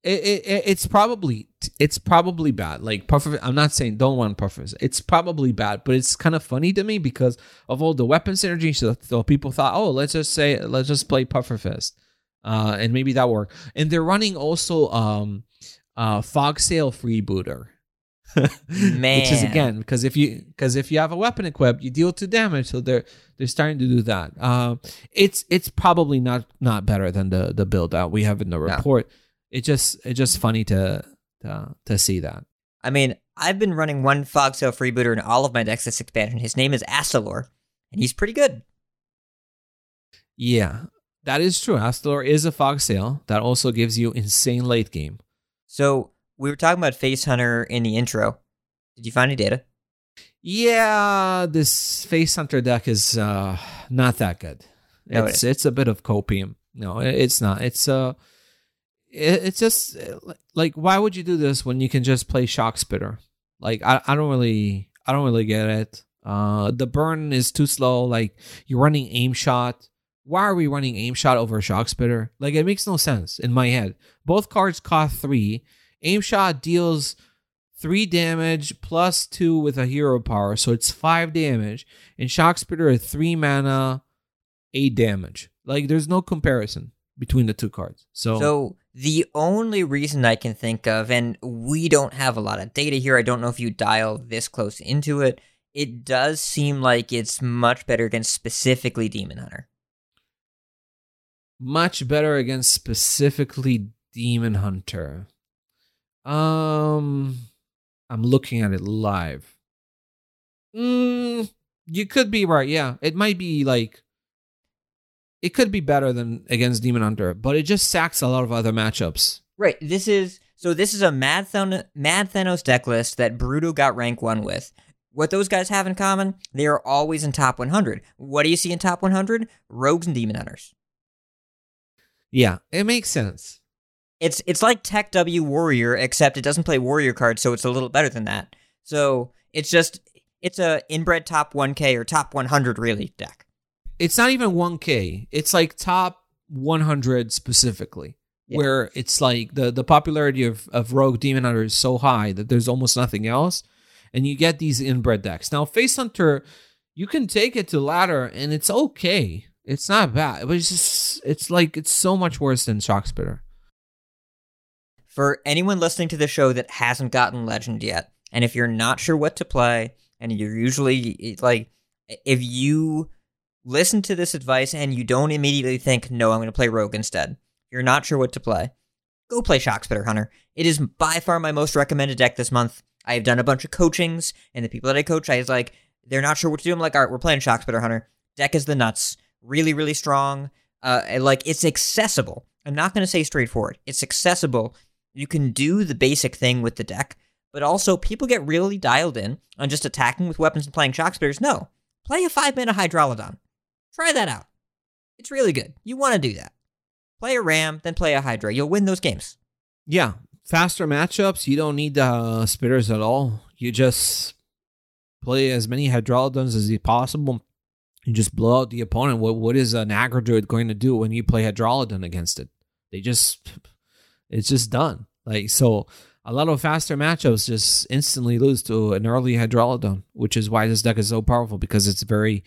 It, it, it's probably it's probably bad. Like puffer, I'm not saying don't want puffers. It's probably bad, but it's kind of funny to me because of all the weapon synergy. So, so people thought, oh, let's just say let's just play puffer fist, uh, and maybe that work. And they're running also um, uh, Fogsail freebooter. Man. Which is again because if you because if you have a weapon equipped, you deal two damage. So they're they're starting to do that. Uh, it's it's probably not not better than the the build out we have in the report. No. It just it's just funny to to to see that. I mean, I've been running one Fogsail freebooter in all of my decks this expansion. His name is Astalor, and he's pretty good. Yeah, that is true. Astalor is a Fogsail that also gives you insane late game. So we were talking about Face Hunter in the intro. Did you find any data? Yeah, this Face Hunter deck is uh, not that good. No, it's it it's a bit of copium. No, it's not. It's uh it, it's just like why would you do this when you can just play Shock Spitter? Like I I don't really I don't really get it. Uh the burn is too slow. Like you're running aim shot. Why are we running aim shot over Shock Spitter? Like it makes no sense in my head. Both cards cost three Aim shot deals three damage plus two with a hero power, so it's five damage. And shock spitter is three mana, eight damage. Like there's no comparison between the two cards. So So the only reason I can think of, and we don't have a lot of data here, I don't know if you dial this close into it. It does seem like it's much better against specifically Demon Hunter. Much better against specifically Demon Hunter. Um, I'm looking at it live. Mm, you could be right. Yeah, it might be like it could be better than against Demon Hunter, but it just sacks a lot of other matchups. Right. This is so. This is a Mad, Thon- Mad Thanos deck list that Bruto got rank one with. What those guys have in common? They are always in top 100. What do you see in top 100? Rogues and Demon Hunters. Yeah, it makes sense. It's it's like Tech W Warrior, except it doesn't play Warrior cards, so it's a little better than that. So it's just it's a inbred top 1K or top 100 really deck. It's not even 1K. It's like top 100 specifically. Yeah. Where it's like the the popularity of, of Rogue Demon Hunter is so high that there's almost nothing else. And you get these inbred decks. Now Face Hunter, you can take it to ladder and it's okay. It's not bad. But it's just it's like it's so much worse than Shock Spitter for anyone listening to the show that hasn't gotten Legend yet, and if you're not sure what to play, and you're usually like, if you listen to this advice and you don't immediately think, no, I'm going to play Rogue instead, you're not sure what to play, go play Shockspitter Hunter. It is by far my most recommended deck this month. I have done a bunch of coachings, and the people that I coach, I was like, they're not sure what to do. I'm like, all right, we're playing Shockspitter Hunter. Deck is the nuts. Really, really strong. Uh, like, it's accessible. I'm not going to say straightforward. It's accessible you can do the basic thing with the deck, but also people get really dialed in on just attacking with weapons and playing shock spitters. No, play a five mana Hydralodon. Try that out. It's really good. You want to do that. Play a Ram, then play a Hydra. You'll win those games. Yeah, faster matchups, you don't need uh, spitters at all. You just play as many Hydralodons as possible. You just blow out the opponent. What what is an aggro druid going to do when you play Hydralodon against it? They just it's just done. Like so a lot of faster matchups just instantly lose to an early Hydralodon, which is why this deck is so powerful because it's very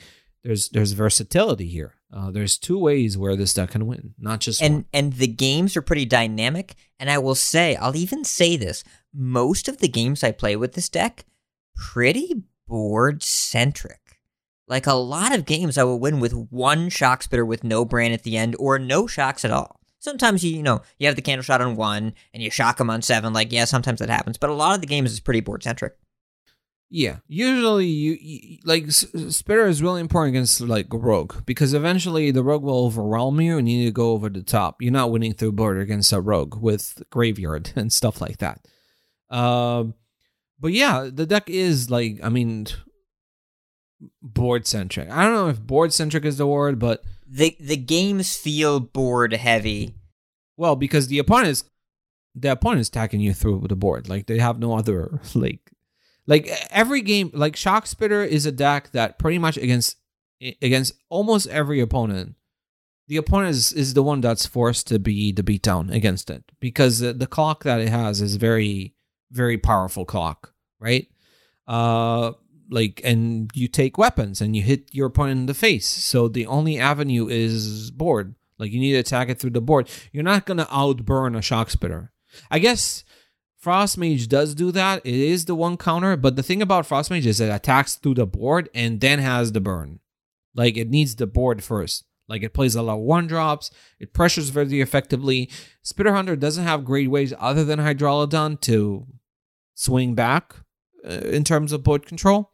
there's there's versatility here. Uh, there's two ways where this deck can win, not just and one. and the games are pretty dynamic. And I will say, I'll even say this: most of the games I play with this deck, pretty board centric. Like a lot of games, I will win with one shock spitter with no brain at the end, or no shocks at all. Sometimes you you know you have the candle shot on one and you shock them on seven. Like yeah, sometimes that happens, but a lot of the games is pretty board centric. Yeah, usually you, you like Spitter is really important against like Rogue because eventually the Rogue will overwhelm you and you need to go over the top. You're not winning through board against a Rogue with Graveyard and stuff like that. Um, but yeah, the deck is like I mean, board centric. I don't know if board centric is the word, but The the games feel board heavy. well, because the opponent is the opponent is attacking you through the board. Like they have no other like like every game. Like Shock Spitter is a deck that pretty much against against almost every opponent. The opponent is, is the one that's forced to be the beatdown against it because the, the clock that it has is very very powerful clock, right? Uh, like and you take weapons and you hit your opponent in the face. So the only avenue is board. Like you need to attack it through the board. You're not gonna outburn a shock spitter. I guess Frost Mage does do that. It is the one counter, but the thing about Frost Mage is it attacks through the board and then has the burn. Like it needs the board first. Like it plays a lot of one drops. It pressures very effectively. Spitter Hunter doesn't have great ways other than Hydralodon to swing back uh, in terms of board control.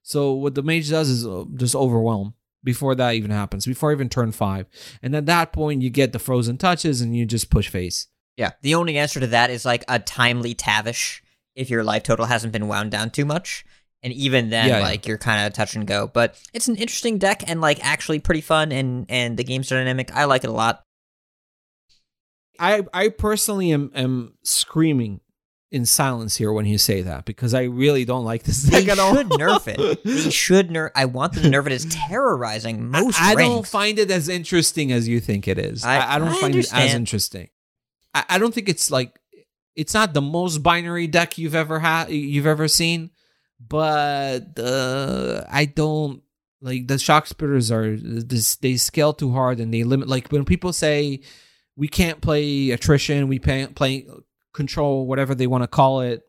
So what the mage does is uh, just overwhelm before that even happens, before even turn five. And at that point, you get the frozen touches and you just push face. Yeah. The only answer to that is like a timely Tavish if your life total hasn't been wound down too much. And even then, Yeah, yeah. like you're kind of touch and go. But it's an interesting deck and like actually pretty fun and and the game's dynamic. I like it a lot. I I personally am am screaming in silence here when you say that because I really don't like this They deck at all. should nerf it. They should nerf. I want them to nerf it. It's terrorizing most I, I don't find it as interesting as you think it is. I- I, I don't I find it as interesting. I, I don't think it's like it's not the most binary deck you've ever had you've ever seen, but uh, I don't like the shock spitters are this, they scale too hard and they limit like when people say we can't play attrition, we can't play control, whatever they want to call it.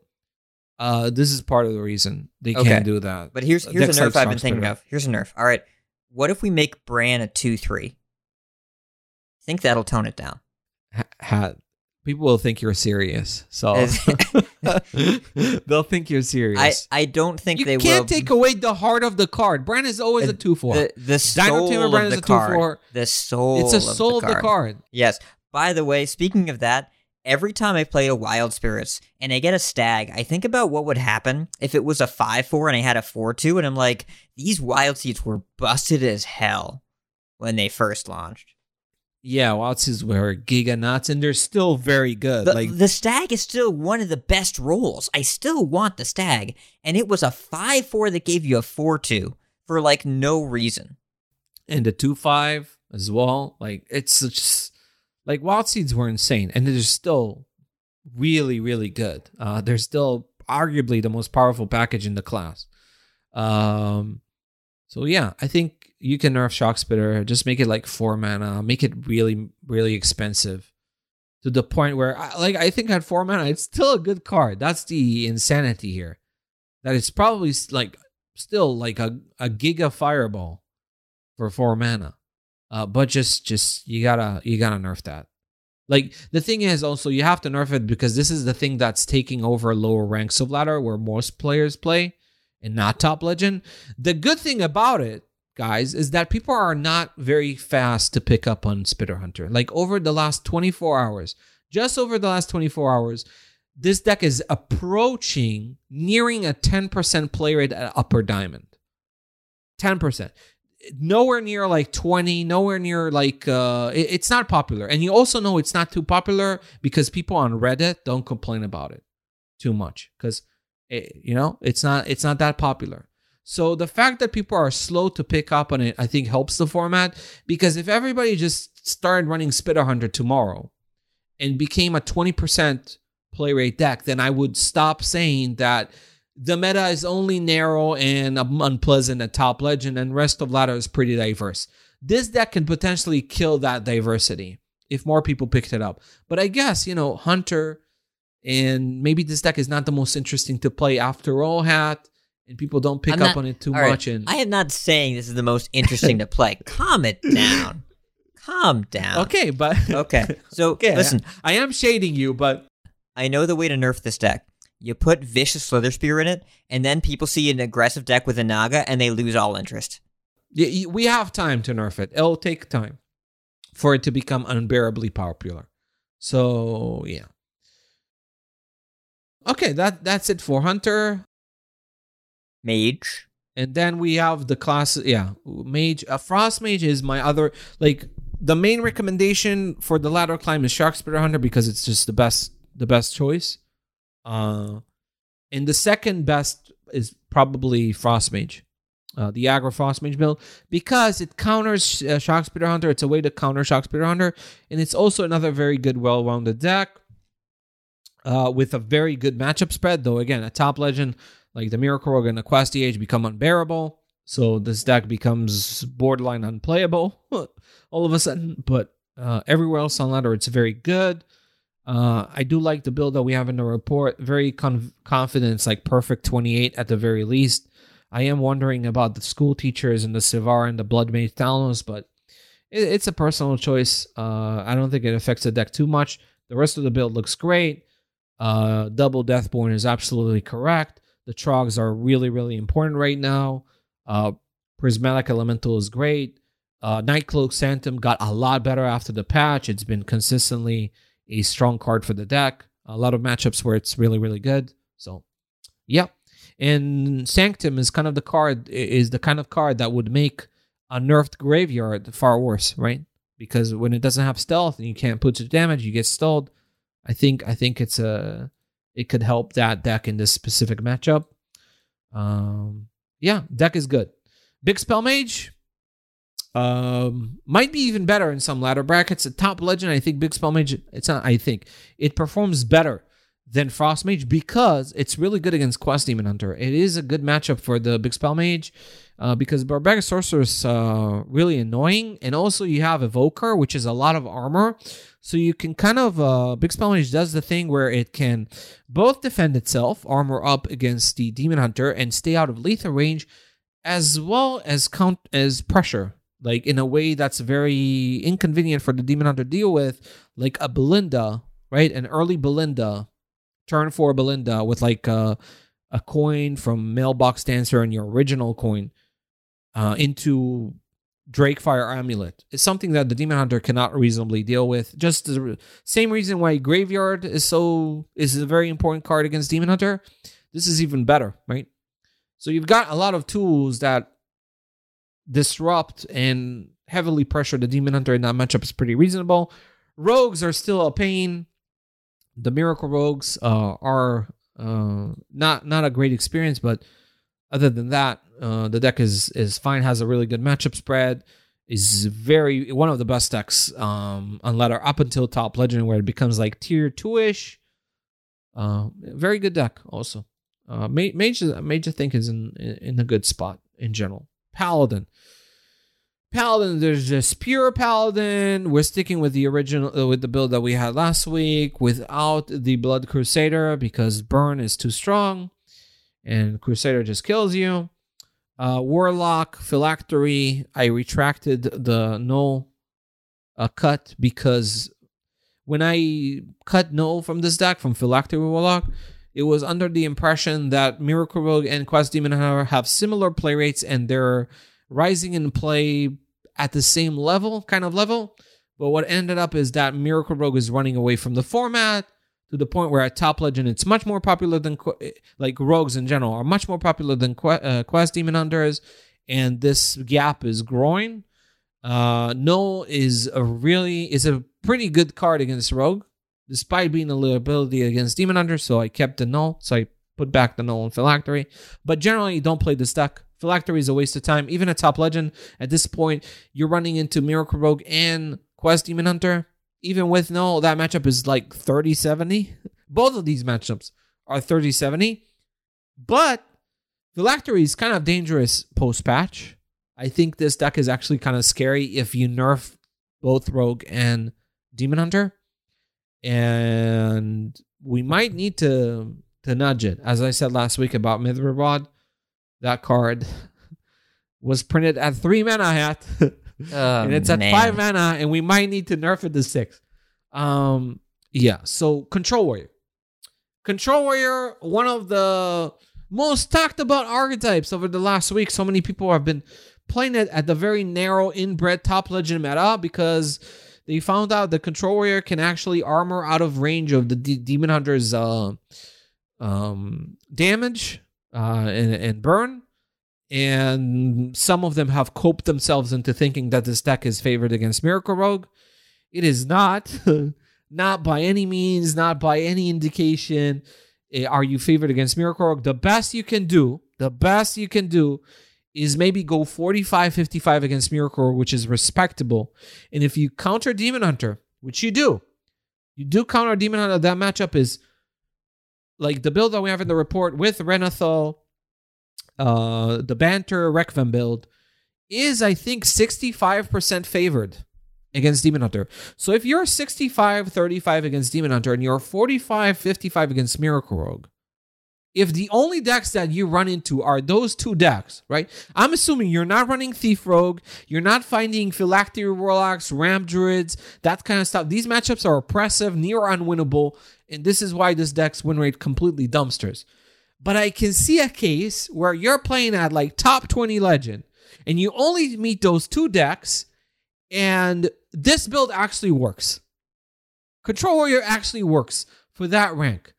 Uh, this is part of the reason they Okay. can't do that. But here's here's Decks a nerf I've been thinking Spitter. of. Here's a nerf. All right. What if we make Brann a two three? Think that'll tone it down. ha- ha- people will think you're serious. So they'll think you're serious. I don't think you they can't will. take away the heart of the card. Brann is always Uh, a two four. the the soul of Brann the is a card. 2-4. The soul. It's a soul of the card. Yes. By the way, speaking of that, every time I play a Wild Spirits and I get a stag, I think about what would happen if it was a 5 4 and I had a 4 2, and I'm like, these Wild Seeds were busted as hell when they first launched. Yeah, Wilds were giga nuts, and they're still very good. The, like the stag is still one of the best rolls. I still want the stag, and it was a 5 4 that gave you a 4 2 for like no reason. and the two five as well. Like it's just like Wild Seeds were insane, and they're still really really good. Uh, they're still arguably the most powerful package in the class. Um, so yeah, I think you can nerf Shock Spitter. Just make it like four mana. Make it really really expensive. To the point where, like, I think at four mana, it's still a good card. That's the insanity here. That it's probably like still like a, a giga fireball for four mana. Uh, but just just you gotta you gotta nerf that. Like the thing is also you have to nerf it because this is the thing that's taking over lower ranks of ladder where most players play and not top legend. The good thing about it, guys, is that people are not very fast to pick up on Spitter Hunter. Like over the last 24 hours, just over the last 24 hours, this deck is approaching nearing a 10% play rate at upper diamond. 10%. nowhere near like 20 nowhere near like uh it- it's not popular and you also know it's not too popular because people on reddit don't complain about it too much because you know it's not it's not that popular so the fact that people are slow to pick up on it i think helps the format because if everybody just started running spitter hunter tomorrow and became a 20% play rate deck then i would stop saying that the meta is only narrow and unpleasant at top legend and rest of ladder is pretty diverse. This deck can potentially kill that diversity if more people picked it up. But i guess you know hunter and maybe this deck is not the most interesting to play after all hat and people don't pick I'm up not- on it too All right, much and I am not saying this is the most interesting to play. Calm it down. Calm down. okay but Okay. So okay listen, i am shading you but I know the way to nerf this deck. You put Vicious Slither Spear in it, and then people see an aggressive deck with a Naga, and they lose all interest. y- y- we have time to nerf it it'll take time for it to become unbearably popular so yeah okay that that's it for hunter Mage. and then we have the class yeah mage uh, frost mage is my other like the main recommendation for the ladder climb is shock spitter hunter because it's just the best the best choice. Uh and the second best is probably frost mage uh, the aggro frost mage build because it counters uh, shock spitter hunter. It's a way to counter shock spitter hunter. And it's also another very good well-rounded deck uh, with a very good matchup spread though again a top legend like the Miracle Rogue and the Quest DH become unbearable. So this deck becomes borderline unplayable all of a sudden. But uh, everywhere else on ladder, it's very good. Uh, I do like the build that we have in the report. Very con- confident. Like perfect 28 at the very least. I am wondering about the school teachers and the Sivara and the Blood Mage Thalnos, but it, it's a personal choice. Uh, I don't think it affects the deck too much. The rest of the build looks great. Uh, double Deathborne is absolutely correct. The Trogs are really, really important right now. Uh, Prismatic Elemental is great. Uh, Nightcloak Sanctum got a lot better after the patch. It's been consistently a strong card for the deck. A lot of matchups where it's really, really good. So, yeah. And Sanctum is kind of the card is the kind of card that would make a nerfed graveyard far worse, right? Because when it doesn't have stealth and you can't put to damage, you get stalled. I think I think it's a it could help that deck in this specific matchup. Um, yeah, deck is good. Big Spell Mage um, might be even better in some ladder brackets. A top legend, I think Big Spell Mage. It's not. I think it performs better than Frost Mage because it's really good against Quest Demon Hunter. It is a good matchup for the Big Spell Mage uh, because Barbaric Sorceress is uh, really annoying, and also you have Evoker, which is a lot of armor. So you can kind of uh, Big Spell Mage does the thing where it can both defend itself, armor up against the Demon Hunter, and stay out of lethal range, as well as count as pressure, like in a way that's very inconvenient for the Demon Hunter to deal with, like a Belinda, right? An early Belinda, turn four Belinda with like a, a coin from Mailbox Dancer and your original coin uh, into Drakefire Amulet. It's something that the Demon Hunter cannot reasonably deal with. Just the same reason why Graveyard is so is a very important card against Demon Hunter. This is even better, right? So you've got a lot of tools that disrupt and heavily pressure the Demon Hunter in that matchup is pretty reasonable. Rogues are still a pain. The Miracle Rogues uh, are uh, not not a great experience, but other than that, uh, the deck is is fine. Has a really good matchup spread. Is very one of the best decks um, on ladder up until top legend, where it becomes like tier two ish. Uh, very good deck also. Uh, Ma- Mage, Mage think is in in a good spot in general. Paladin. Paladin, there's just pure Paladin. We're sticking with the original, uh, with the build that we had last week without the Blood Crusader because Burn is too strong and Crusader just kills you. Uh, Warlock, Phylactery, I retracted the null uh, cut because when I cut null from this deck, from Phylactery Warlock, it was under the impression that Miracle Rogue and Quest Demon Hunter have similar play rates and they're rising in play at the same level, kind of level. But what ended up is that Miracle Rogue is running away from the format to the point where at top legend it's much more popular than like rogues in general are much more popular than uh, Quest Demon Hunters, and this gap is growing. Uh, Null is a really is a pretty good card against Rogue, despite being a little ability against Demon Hunter. So I kept the Null. So I put back the Null and Phylactery. But generally, you don't play this deck. Phylactery is a waste of time. Even a top legend, at this point, you're running into Miracle Rogue and Quest Demon Hunter. Even with no, that matchup is like 30 70. Both of these matchups are 30 70. But Phylactery is kind of dangerous post patch. I think this deck is actually kind of scary if you nerf both Rogue and Demon Hunter. And we might need to to nudge it. As I said last week about Mithril Rod, that card was printed at three mana hat. Oh, and it's at man. five mana, and we might need to nerf it to six. Um, yeah. So Control Warrior, Control Warrior, one of the most talked about archetypes over the last week. So many people have been playing it at the very narrow inbred top legend meta because they found out the Control Warrior can actually armor out of range of the D- Demon Hunter's uh, um, damage uh, and, and burn and some of them have coped themselves into thinking that this deck is favored against Miracle Rogue. It is not, not by any means, not by any indication. eh, Are you favored against Miracle Rogue? The best you can do, the best you can do is maybe go 45 55 against Miracle Rogue, which is respectable. And if you counter Demon Hunter, which you do, you do counter Demon Hunter, that matchup is like the build that we have in the report with Renathal, uh, the Banter Requiem build is, I think, 65% favored against Demon Hunter. So if you're 65 35 against Demon Hunter and you're 45 55 against Miracle Rogue, if the only decks that you run into are those two decks, right? I'm assuming you're not running Thief Rogue, you're not finding Phylactery Warlocks, Ramp Druids, that kind of stuff. These matchups are oppressive, near unwinnable, and this is why this deck's win rate completely dumpsters. But I can see a case where you're playing at like top 20 legend and you only meet those two decks, and this build actually works. Control Warrior actually works for that rank.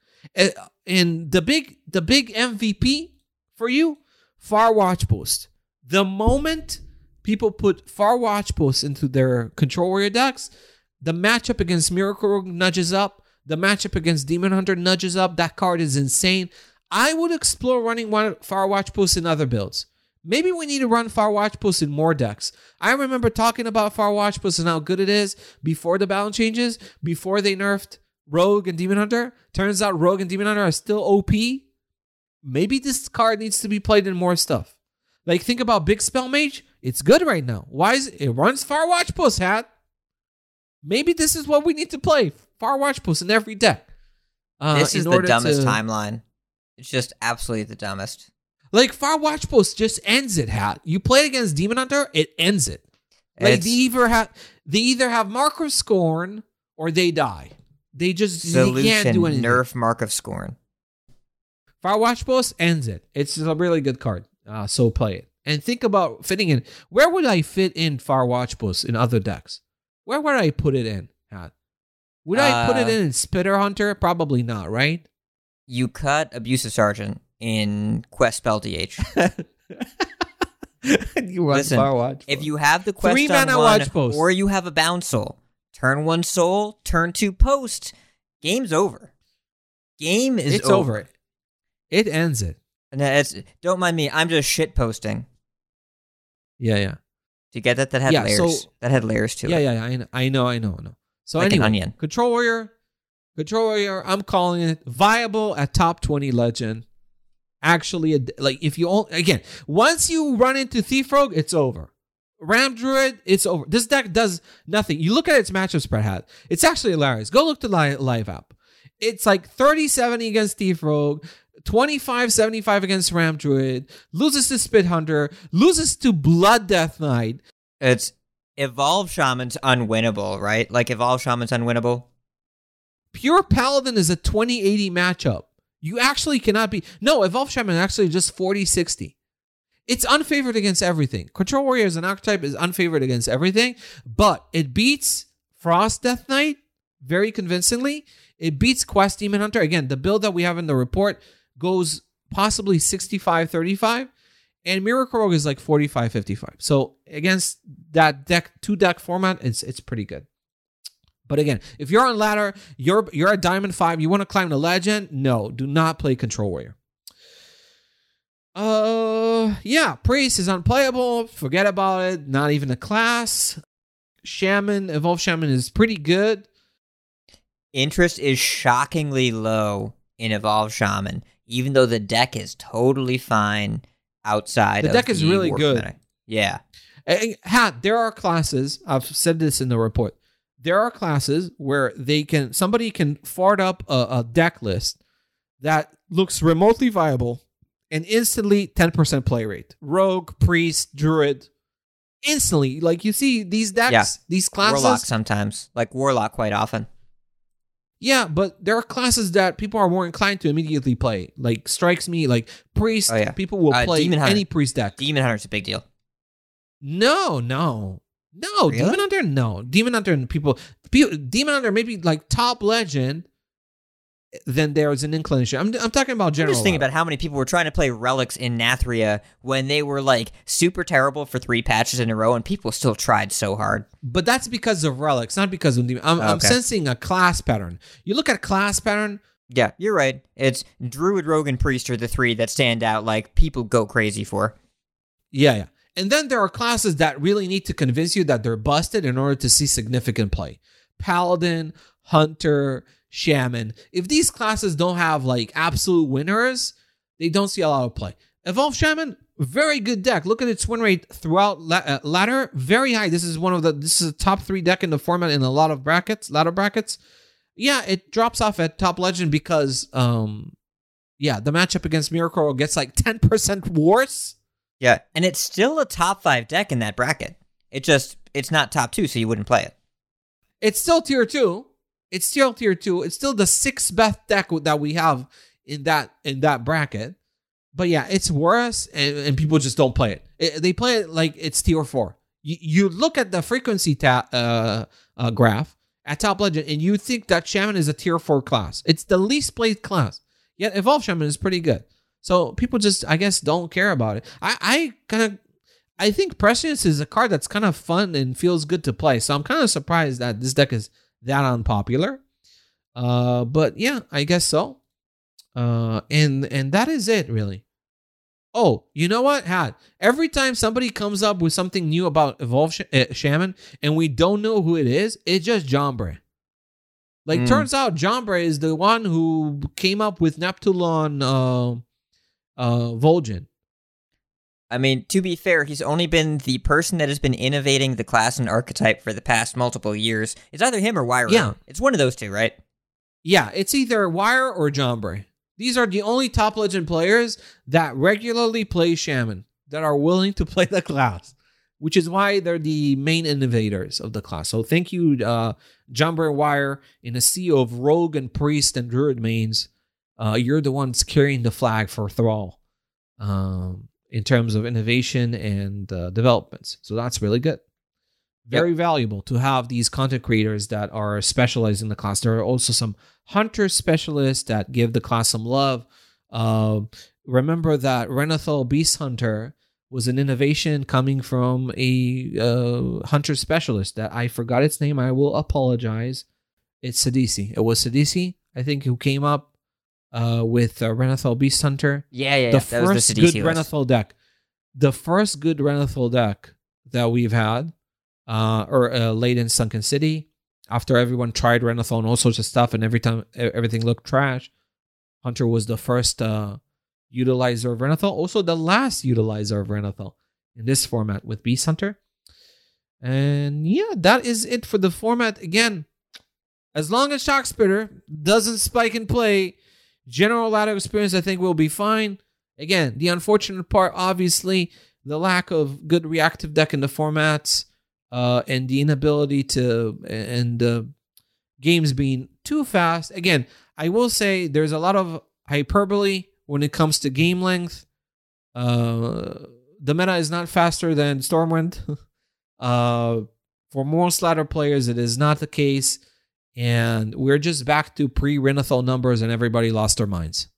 And the big the big MVP for you, Farwatch Post. The moment people put Farwatch Post into their Control Warrior decks, the matchup against Miracle nudges up. The matchup against Demon Hunter nudges up. That card is insane. I would explore running one Farwatch Post in other builds. Maybe we need to run Farwatch Post in more decks. I remember talking about Farwatch Post and how good it is before the balance changes, before they nerfed Rogue and Demon Hunter. Turns out Rogue and Demon Hunter are still OP. Maybe this card needs to be played in more stuff. Like think about Big Spell Mage. It's good right now. Why is it, it runs Farwatch Post hat? Maybe this is what we need to play. Farwatch Post in every deck. Uh, this is the dumbest to- timeline. It's just absolutely the dumbest. Like Farwatch Post just ends it. Hat you play it against Demon Hunter, it ends it. Like It's they either have they either have Mark of Scorn or they die. They just they can't do anything. nerf mark of scorn. Farwatch Post ends it. It's a really good card. Uh, so play it. And think about fitting in. Where would I fit in Farwatch Post in other decks? Where would I put it in? Hat? Would I put it Uh, in in Spitter Hunter? Probably not, right? You cut abusive sergeant in quest spell DH. you run Listen, Far Watch. If you have the quest Three on mana one, watch post. or you have a bound soul, turn one soul, turn two post. Game's over. Game is it's over. It ends it. And it's don't mind me. I'm just shit posting. Yeah, yeah. To get that, that had Yeah, layers. so- that had layers to Yeah, it. yeah, yeah. I know, I know, I know. So Like an anyway, onion. Control Warrior, Warrior. I'm calling it viable at top twenty legend. Actually, like if you all again, once you run into Thief Rogue, it's over. Ramp Druid, it's over. This deck does nothing. You look at its matchup spread hat. It's actually hilarious. Go look live, live app. It's like 30-70 against Thief Rogue, 25-75 against Ramp Druid, loses to Spit Hunter, loses to Blood Death Knight, It's evolve shaman's unwinnable, right? Like evolve shaman's unwinnable. Pure Paladin is a 2080 matchup. You actually cannot be. No, Evolve Shaman actually just 40 60. It's unfavored against everything. Control Warrior as an archetype is unfavored against everything, but it beats Frost Death Knight very convincingly. It beats Quest Demon Hunter. Again, the build that we have in the report goes possibly 65 35. and Miracle Rogue is like 45 55. So against that deck two deck format, it's it's pretty good. But again, if you're on ladder, you're you're at diamond five, you want to climb the legend, no, do not play control warrior. Uh yeah, priest is unplayable. Forget about it. Not even a class. Shaman, evolve shaman is pretty good. Interest is shockingly low in Evolve Shaman, even though the deck is totally fine outside. The deck is the really good. meta. Yeah, Eh, Ha, there are classes. I've said this in the report. There are classes where they can somebody can fart up a, a deck list that looks remotely viable and instantly 10% play rate. Rogue, priest, druid, instantly. Like you see these decks, Yeah. these classes. Warlock sometimes, like Warlock quite often. Yeah, but there are classes that people are more inclined to immediately play. Like strikes me like priest. Oh, yeah. People will Uh, play any priest deck. Demon Hunter's a big deal. No, no, no. Really? Demon Hunter, no. Demon Hunter and people, people, Demon Hunter maybe like top legend. Then there's an inclination. I'm, I'm talking about general. I'm just thinking about how many people were trying to play relics in Nathria when they were like super terrible for three patches in a row, and people still tried so hard. but that's because of relics, not because of demon. I'm, oh, I'm sensing a class pattern. You look at class pattern. Yeah, you're right. It's Druid, Rogue, and Priest are the three that stand out. Like people go crazy for. Yeah, yeah. And then there are classes that really need to convince you that they're busted in order to see significant play. Paladin, Hunter, Shaman. If these classes don't have like absolute winners, they don't see a lot of play. Evolve Shaman, very good deck. Look at its win rate throughout la- uh, ladder, very high. This is one of the this is a top three deck in the format in a lot of brackets, ladder brackets. Yeah, it drops off at top legend because um yeah, the matchup against Miracle gets like 10% worse. Yeah, and it's still a top five deck in that bracket. It just it's not top two, so you wouldn't play it. It's still tier two. It's still tier two. It's still the sixth best deck that we have in that in that bracket. But yeah, it's worse, and, and people just don't play it. It- They play it like it's tier four. You, you look at the frequency ta- uh, uh, graph at Top Legend, and you think that Shaman is a tier four class. It's the least played class. Yet Evolve Shaman is pretty good. So people just, I guess, don't care about it. I, I kind of, I think Prescience is a card that's kind of fun and feels good to play. So I'm kind of surprised that this deck is that unpopular. Uh, but yeah, I guess so. Uh, and and that is it really. Oh, you know what? Had every time somebody comes up with something new about Evolve Sh- uh, Shaman and we don't know who it is, it's just Jambre. Like, Mm. turns out Jambre is the one who came up with Neptulon uh, uh, Vol'jin. I mean, to be fair, he's only been the person that has been innovating the class and archetype for the past multiple years. It's either him or Wire. Yeah. It's one of those two, right? Yeah, it's either Wire or Jambre. These are the only top legend players that regularly play Shaman that are willing to play the class, which is why they're the main innovators of the class. So thank you, uh, Jambre Wire, in a sea of rogue and priest and druid mains. Uh, you're the ones carrying the flag for Thrall um, in terms of innovation and uh, developments. So that's really good. Very valuable to have these content creators that are specialized in the class. There are also some hunter specialists that give the class some love. Uh, remember that Renathal Beast Hunter was an innovation coming from a uh, hunter specialist that I forgot its name. I will apologize. It's Sidisi. It was Sidisi, I think, who came up uh, with uh, Renathal Beast Hunter Yeah, yeah. the yeah. First the good. Renathal deck. The first good Renathal deck that we've had, uh, or uh, late in Sunken City, after everyone tried Renathal and all sorts of stuff, and every time everything looked trash, Hunter was the first uh, utilizer of Renathal, also the last utilizer of Renathal in this format with Beast Hunter. And yeah, that is it for the format. Again, as long as Shock Spitter doesn't spike in play, general ladder experience I think will be fine. Again, the unfortunate part, obviously, the lack of good reactive deck in the formats, uh, and the inability to and uh, games being too fast. Again, I will say there's a lot of hyperbole when it comes to game length. Uh, the meta is not faster than Stormwind. uh, for most ladder players, it is not the case, and we're just back to pre-Renathal numbers, and everybody lost their minds.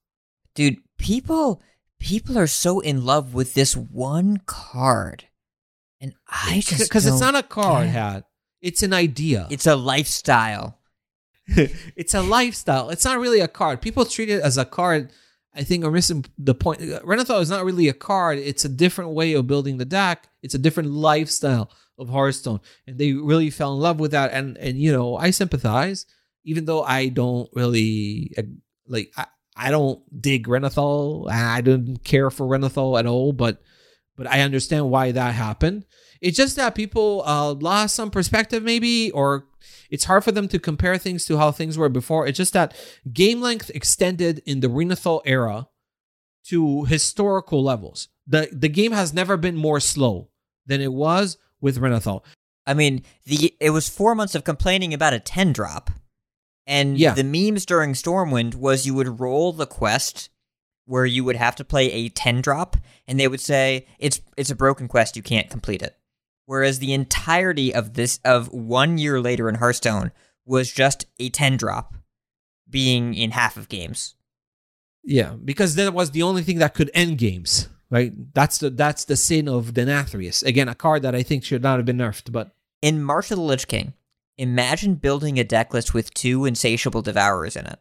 Dude, people people are so in love with this one card, and I just because it's not a card get- hat. It's an idea. It's a lifestyle. it's a lifestyle. It's not really a card. People treat it as a card. I think are missing the point. Renathal is not really a card. It's a different way of building the deck. It's a different lifestyle of Hearthstone, and they really fell in love with that. And and you know, I sympathize, even though I don't really like. I, I don't dig Renathal. I don't care for Renathal at all. But but I understand why that happened. It's just that people uh, lost some perspective, maybe, or it's hard for them to compare things to how things were before. It's just that game length extended in the Renathal era to historical levels. The the game has never been more slow than it was with Renathal. I mean, the it was four months of complaining about a ten drop, and Yeah. the memes during Stormwind was you would roll the quest where you would have to play a ten drop, and they would say it's it's a broken quest, you can't complete it. Whereas the entirety of this of one year later in Hearthstone was just a ten drop, being in half of games. Yeah, because that was the only thing that could end games. Right? That's the that's the sin of Denathrius. Again, a card that I think should not have been nerfed, but In March of the Lich King, imagine building a deck list with two insatiable devourers in it.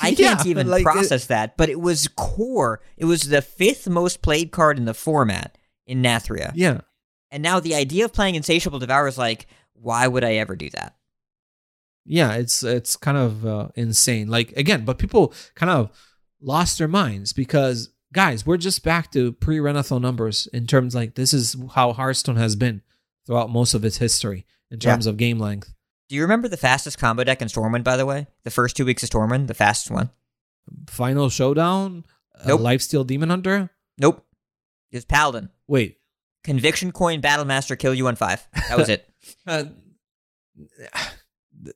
I can't even like, it- process that, but it was core. It was the fifth most played card in the format in Nathria. yeah. And now the idea of playing Insatiable Devour is like, why would I ever do that? yeah it's it's kind of uh, insane like again but people kind of lost their minds because guys we're just back to pre-renathal numbers in terms like this is how hearthstone has been throughout most of its history in Yeah. terms of game length Do you remember the fastest combo deck in Stormwind, by the way? The first two weeks of Stormwind, the fastest one? final showdown uh, Nope. lifesteal demon hunter Nope. It was Paladin. wait Conviction Coin Battlemaster kill you on five. That was it. uh,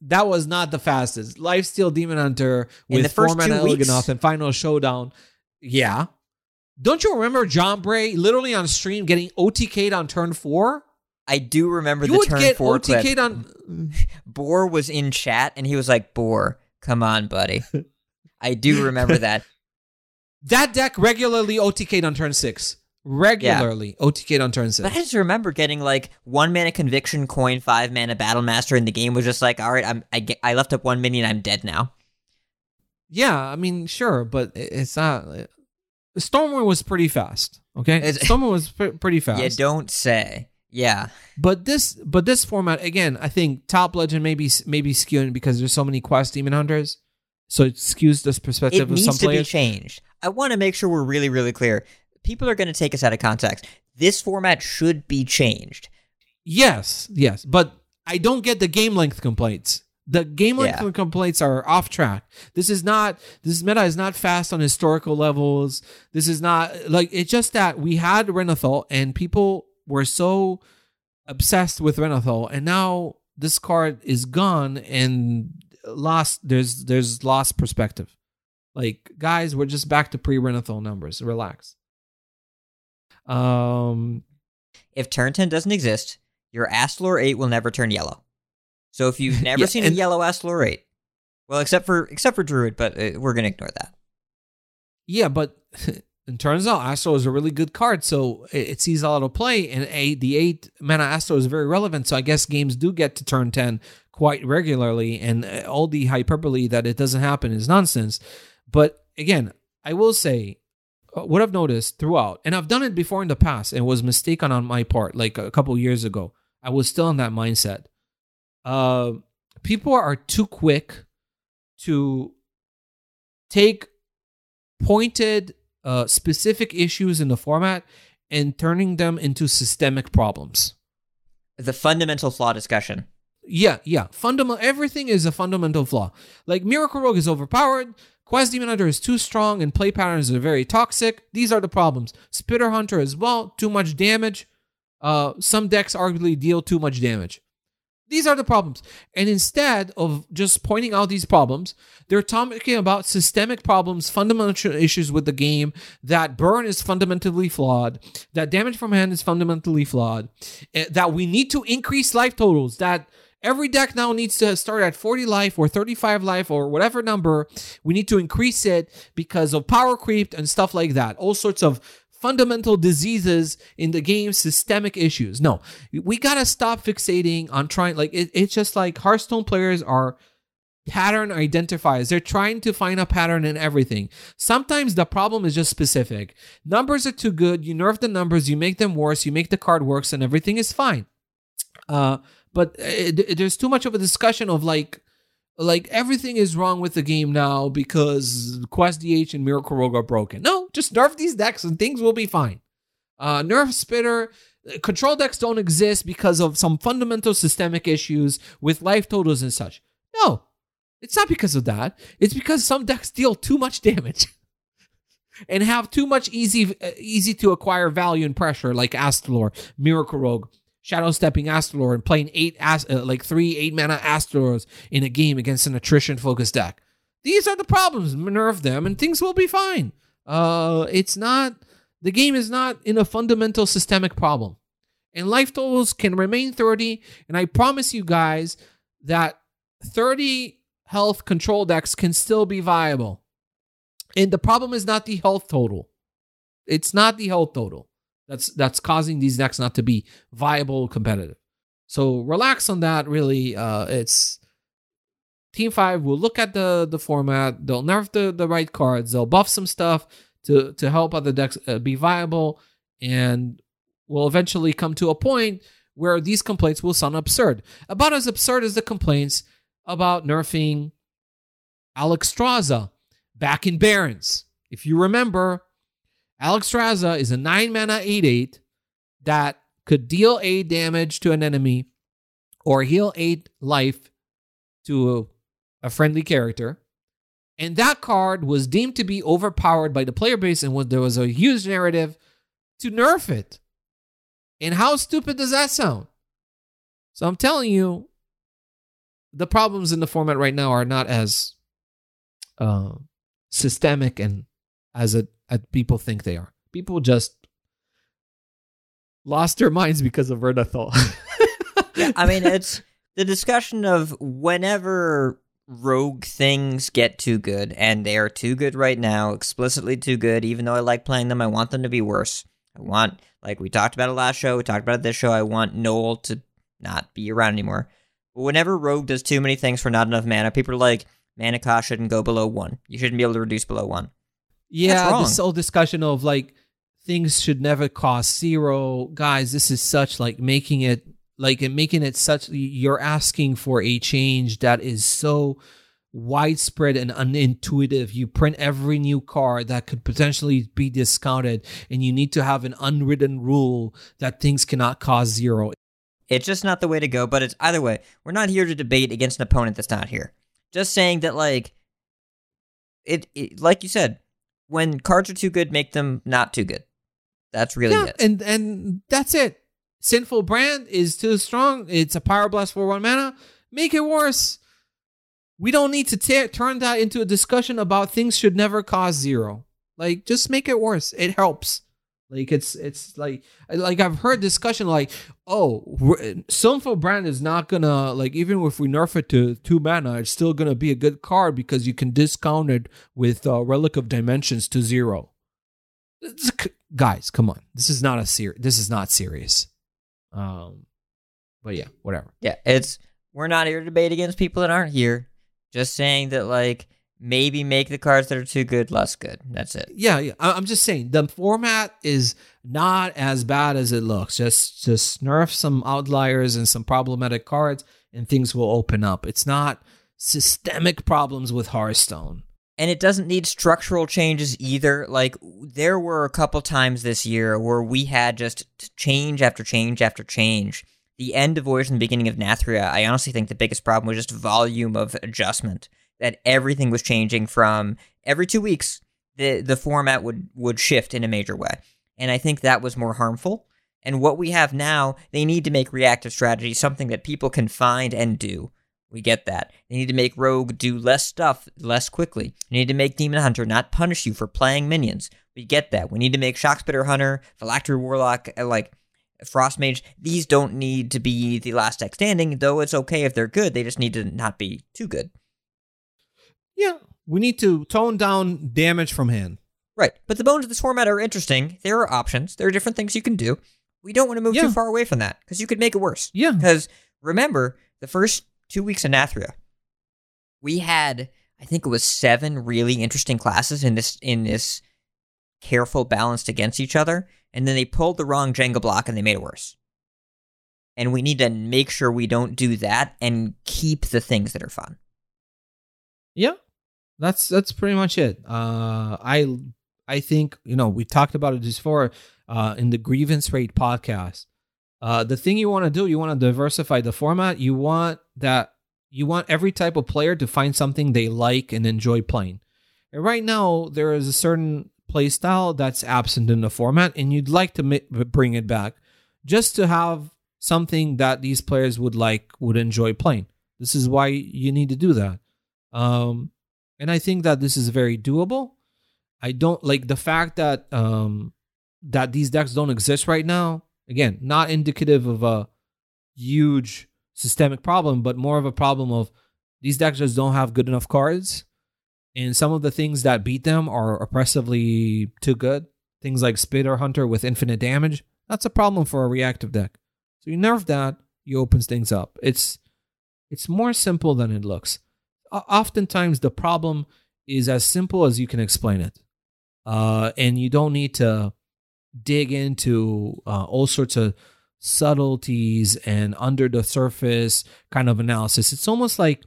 that was not the fastest lifesteal demon hunter In with the first four mana two weeks? And final showdown yeah don't you remember Jambre literally on stream getting OTK'd on turn four? I do remember you the would turn get four OTK'd clip. on. Boar was in chat and he was like, Boar, come on, buddy. I do remember that. That deck regularly OTK'd on turn six. Regularly OTK'd on turn six. But. I just remember getting like one mana conviction coin, five mana battle master, and the game was just like, all right, I'm I, get, I left up one minion, I'm dead now. Yeah, I mean, sure, but it's not. Stormwind was pretty fast. Okay, It's- Stormwind was pre- pretty fast. You don't say. Yeah. But this, but this format again, I think top legend maybe maybe skewing because there's so many quest demon hunters, so it skews this perspective It of needs some to be changed. I want to make sure we're really, really clear. People are going to take us out of context. This format should be changed. Yes, yes, but I don't get the game length complaints. The game length Yeah. complaints are off track. This is not this meta is not fast on historical levels. This is not like it's just that we had Renathal and people were so obsessed with Renathal and now this card is gone and lost there's there's lost perspective. Like guys, we're just back to pre-Renathal numbers. Relax. Um If turn 10 doesn't exist, your Astalor 8 will never turn yellow. So if you've never Yeah, seen a yellow Astalor 8, well, except for except for Druid, but uh, we're going to ignore that. Yeah, but it turns out Astro is a really good card, so it, it sees a lot of play, and a the eight mana Astro is very relevant. So I guess games do get to turn ten quite regularly, and uh, all the hyperbole that it doesn't happen is nonsense. But again, I will say uh, what I've noticed throughout, and I've done it before in the past, and it was mistaken on my part, like a couple years ago. I was still in that mindset. Uh, people are too quick to take pointed uh, specific issues in the format and turning them into systemic problems. The fundamental flaw discussion. Yeah, yeah. Fundamental everything is a fundamental flaw. Like Miracle Rogue is overpowered, Quest Demon Hunter is too strong, and play patterns are very toxic. These are the problems. Spitter Hunter as well, too much damage. Uh, some decks arguably deal too much damage. These are the problems. And instead of just pointing out these problems, they're talking about systemic problems, fundamental issues with the game, that burn is fundamentally flawed, that damage from hand is fundamentally flawed, eh, that we need to increase life totals, that Every deck now needs to start at 40 life or 35 life or whatever number. We need to increase it because of power creep and stuff like that. All sorts of fundamental diseases in the game, systemic issues. No, we gotta stop fixating on trying. Like it, it's just like Hearthstone players are pattern identifiers. They're trying to find a pattern in everything. Sometimes the problem is just specific. Numbers are too good. You nerf the numbers, you make them worse, you make the card worse, and everything is fine. Uh, but it, it, there's too much of a discussion of like like everything is wrong with the game now because Quest DH and Miracle Rogue are broken. No, just nerf these decks and things will be fine. Uh, nerf Spitter. Control decks don't exist because of some fundamental systemic issues with life totals and such. No, it's not because of that. It's because some decks deal too much damage and have too much easy easy to acquire value and pressure, like Astalor, Miracle Rogue, shadow stepping Astalor and playing eight as, uh, like three eight mana Astalors in a game against an attrition focused deck. These are the problems. Nerf them and things will be fine. Uh, it's not the game is not in a fundamental systemic problem, and life totals can remain thirty. And I promise you guys that thirty health control decks can still be viable. And the problem is not the health total. It's not the health total that's that's causing these decks not to be viable competitive. So relax on that. Really, uh, it's Team Five will look at the the format. They'll nerf the the right cards. They'll buff some stuff to to help other decks uh, be viable, and will eventually come to a point where these complaints will sound absurd. About as absurd as the complaints about nerfing Alex Alexstrasza back in Barrens. If you remember, Alexstrasza is a 9 mana 8 8 that could deal 8 damage to an enemy or heal 8 life to a, a friendly character. And that card was deemed to be overpowered by the player base, and there was a huge narrative to nerf it. And how stupid does that sound? So I'm telling you, the problems in the format right now are not as uh, systemic and as as people think they are. People just lost their minds because of Renathal. yeah, I mean, it's the discussion of whenever rogue things get too good, and they are too good right now, explicitly too good, even though I like playing them, I want them to be worse. I want, like we talked about it last show, we talked about it this show, I want Noel to not be around anymore. But whenever Rogue does too many things for not enough mana, people are like, mana cost shouldn't go below one. You shouldn't be able to reduce below one. Yeah, this whole discussion of like things should never cost zero. Guys, this is such like making it like and making it such you're asking for a change that is so widespread and unintuitive. You print every new card that could potentially be discounted, and you need to have an unwritten rule that things cannot cost zero. It's just not the way to go, but it's either way. We're not here to debate against an opponent that's not here. Just saying that, like, it, it like you said, when cards are too good, make them not too good. That's really yeah, it. And and that's it. Sinful brand is too strong. It's a power blast for one mana. Make it worse. We don't need to turn that into a discussion about things should never cost zero. Like just make it worse. It helps. Like it's it's like like I've heard discussion like oh Sinful Brand is not gonna like even if we nerf it to two mana it's still gonna be a good card because you can discount it with uh, Relic of Dimensions to zero. Guys, come on, this is not a ser- This is not serious. Um, but yeah, whatever. Yeah, it's we're not here to debate against people that aren't here. Just saying that like maybe make the cards that are too good less good. That's it. Yeah, yeah. I'm just saying the format is not as bad as it looks. Just just nerf some outliers and some problematic cards, and things will open up. It's not systemic problems with Hearthstone. And it doesn't need structural changes either. Like there were a couple times this year where we had just change after change after change. The end of Voyage and the beginning of Nathria, I honestly think the biggest problem was just volume of adjustment that everything was changing from every two weeks the the format would would shift in a major way. And i think that was more harmful. And what we have now they need to make reactive strategy something that people can find and do. We get that. They need to make rogue do less stuff less quickly. They need to make demon hunter not punish you for playing minions. We get that. We need to make shockspitter hunter phylactery warlock uh, like Frost Mage. These don't need to be the last deck standing, though it's okay if they're good. They just need to not be too good. Yeah, we need to tone down damage from hand. Right. But the bones of this format are interesting. There are options. There are different things you can do. We don't want to move Yeah. too far away from that because you could make it worse. Yeah, Because remember, the first two weeks of Nathria, we had I think it was seven really interesting classes in this in this careful balanced against each other, and then they pulled the wrong Jenga block and they made it worse. And we need to make sure we don't do that and keep the things that are fun. yeah. That's that's pretty much it. Uh, I I think you know we talked about it before uh, in the grievance rate podcast. Uh, the thing you want to do, you want to diversify the format. You want that you want every type of player to find something they like and enjoy playing. And right now, there is a certain play style that's absent in the format, and you'd like to bring it back just to have something that these players would like, would enjoy playing. This is why you need to do that. Um, and I think that this is very doable. I don't like the fact that um, that these decks don't exist right now. Again, not indicative of a huge systemic problem, but more of a problem of these decks just don't have good enough cards. And some of the things that beat them are oppressively too good. Things like Spitter Hunter with infinite damage. That's a problem for a reactive deck. So you nerf that, you opens things up. It's it's more simple than it looks. Oftentimes the problem is as simple as you can explain it. Uh, and you don't need to dig into uh, all sorts of subtleties and under the surface kind of analysis. It's almost like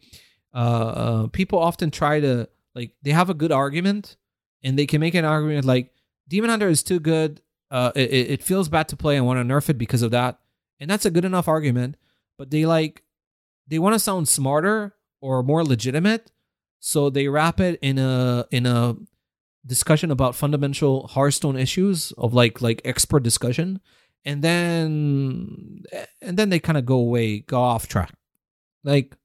uh, uh, people often try to like they have a good argument and they can make an argument like Demon Hunter is too good. Uh, it it feels bad to play. I want to nerf it because of that, and that's a good enough argument. But they like they want to sound smarter or more legitimate, so they wrap it in a in a discussion about fundamental Hearthstone issues of like like expert discussion, and then and then they kind of go away, go off track. Like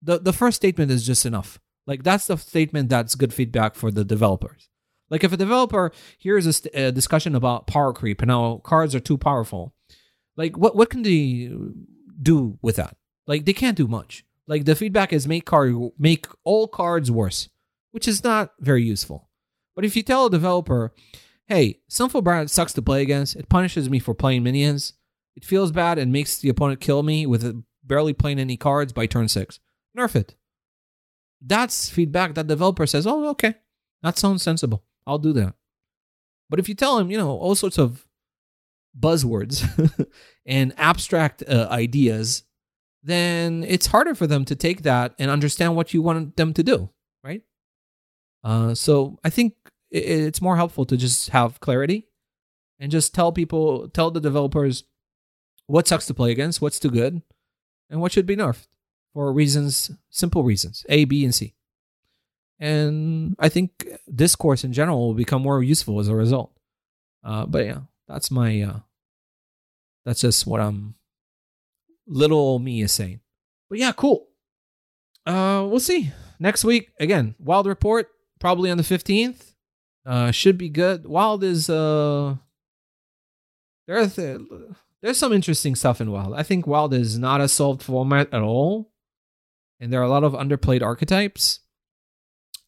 the the first statement is just enough. Like that's the statement that's good feedback for the developers. Like if a developer hears a, st- a discussion about power creep and how cards are too powerful, like what what can they do with that? Like they can't do much. Like the feedback is make card make all cards worse, which is not very useful. But if you tell a developer, hey, Sinful Brand sucks to play against, it punishes me for playing minions, it feels bad and makes the opponent kill me with barely playing any cards by turn six, nerf it. That's feedback that developer says, oh, okay, that sounds sensible. I'll do that. But if you tell him, you know, all sorts of buzzwords and abstract uh, ideas, then it's harder for them to take that and understand what you want them to do, right? Uh, so I think it's more helpful to just have clarity and just tell people, tell the developers what sucks to play against, what's too good, and what should be nerfed for reasons, simple reasons, A, B, and C. And I think discourse in general will become more useful as a result. Uh, but yeah, that's my, uh, that's just what I'm, little old me is saying. But yeah, cool. Uh, we'll see next week again. Wild report probably on the fifteenth. Uh, should be good. Wild is uh, there's there's some interesting stuff in Wild. I think Wild is not a solved format at all, and there are a lot of underplayed archetypes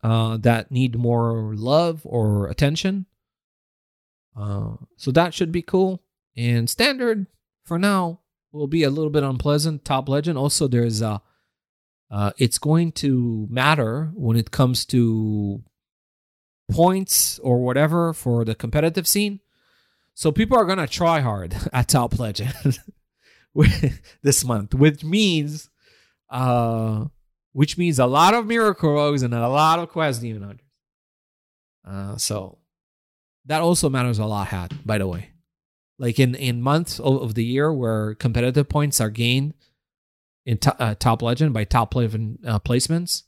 uh, that need more love or attention. Uh, so that should be cool. And standard for now will be a little bit unpleasant. Top Legend also there's uh, uh it's going to matter when it comes to points or whatever for the competitive scene. So people are gonna try hard at Top Legend this month, which means uh which means a lot of miracle and a lot of quest demon hunters. Uh so that also matters a lot, hat, by the way. Like in in months of, the year where competitive points are gained in to, uh, top legend by top legend uh, placements,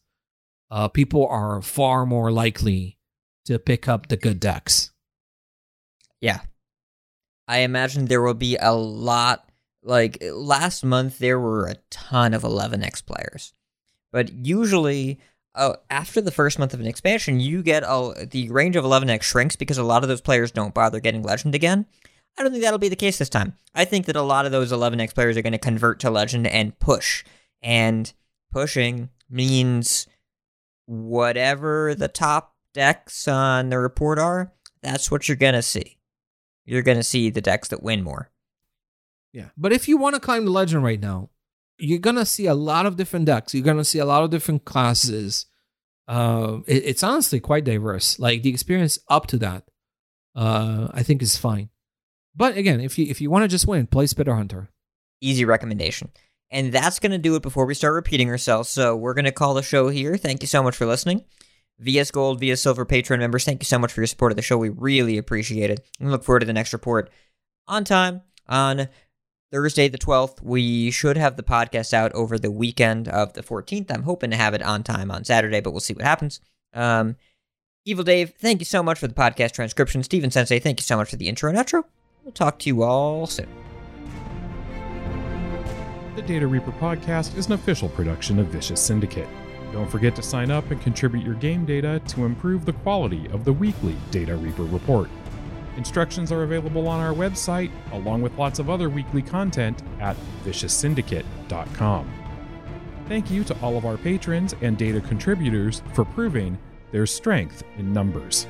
uh, people are far more likely to pick up the good decks. Yeah. I imagine there will be a lot. Like last month, there were a ton of 11x players. But usually, uh, after the first month of an expansion, you get the range of 11x shrinks because a lot of those players don't bother getting legend again. I don't think that'll be the case this time. I think that a lot of those 11x players are going to convert to legend and push. And pushing means whatever the top decks on the report are, that's what you're going to see. You're going to see the decks that win more. Yeah. But if you want to climb the legend right now, you're going to see a lot of different decks. You're going to see a lot of different classes. Uh, it, it's honestly quite diverse. Like the experience up to that, uh, I think is fine. But again, if you if you want to just win, play Spitter Hunter. Easy recommendation. And that's going to do it before we start repeating ourselves. So we're going to call the show here. Thank you so much for listening. VS Gold, VS Silver Patreon members, thank you so much for your support of the show. We really appreciate it. We look forward to the next report on time on Thursday, the 12th. We should have the podcast out over the weekend of the 14th. I'm hoping to have it on time on Saturday, but we'll see what happens. Um, Evil Dave, thank you so much for the podcast transcription. Steven Sensei, thank you so much for the intro and outro. We'll talk to you all soon. The Data Reaper podcast is an official production of Vicious Syndicate. Don't forget to sign up and contribute your game data to improve the quality of the weekly Data Reaper report. Instructions are available on our website, along with lots of other weekly content at vicioussyndicate.com. Thank you to all of our patrons and data contributors for proving there's strength in numbers.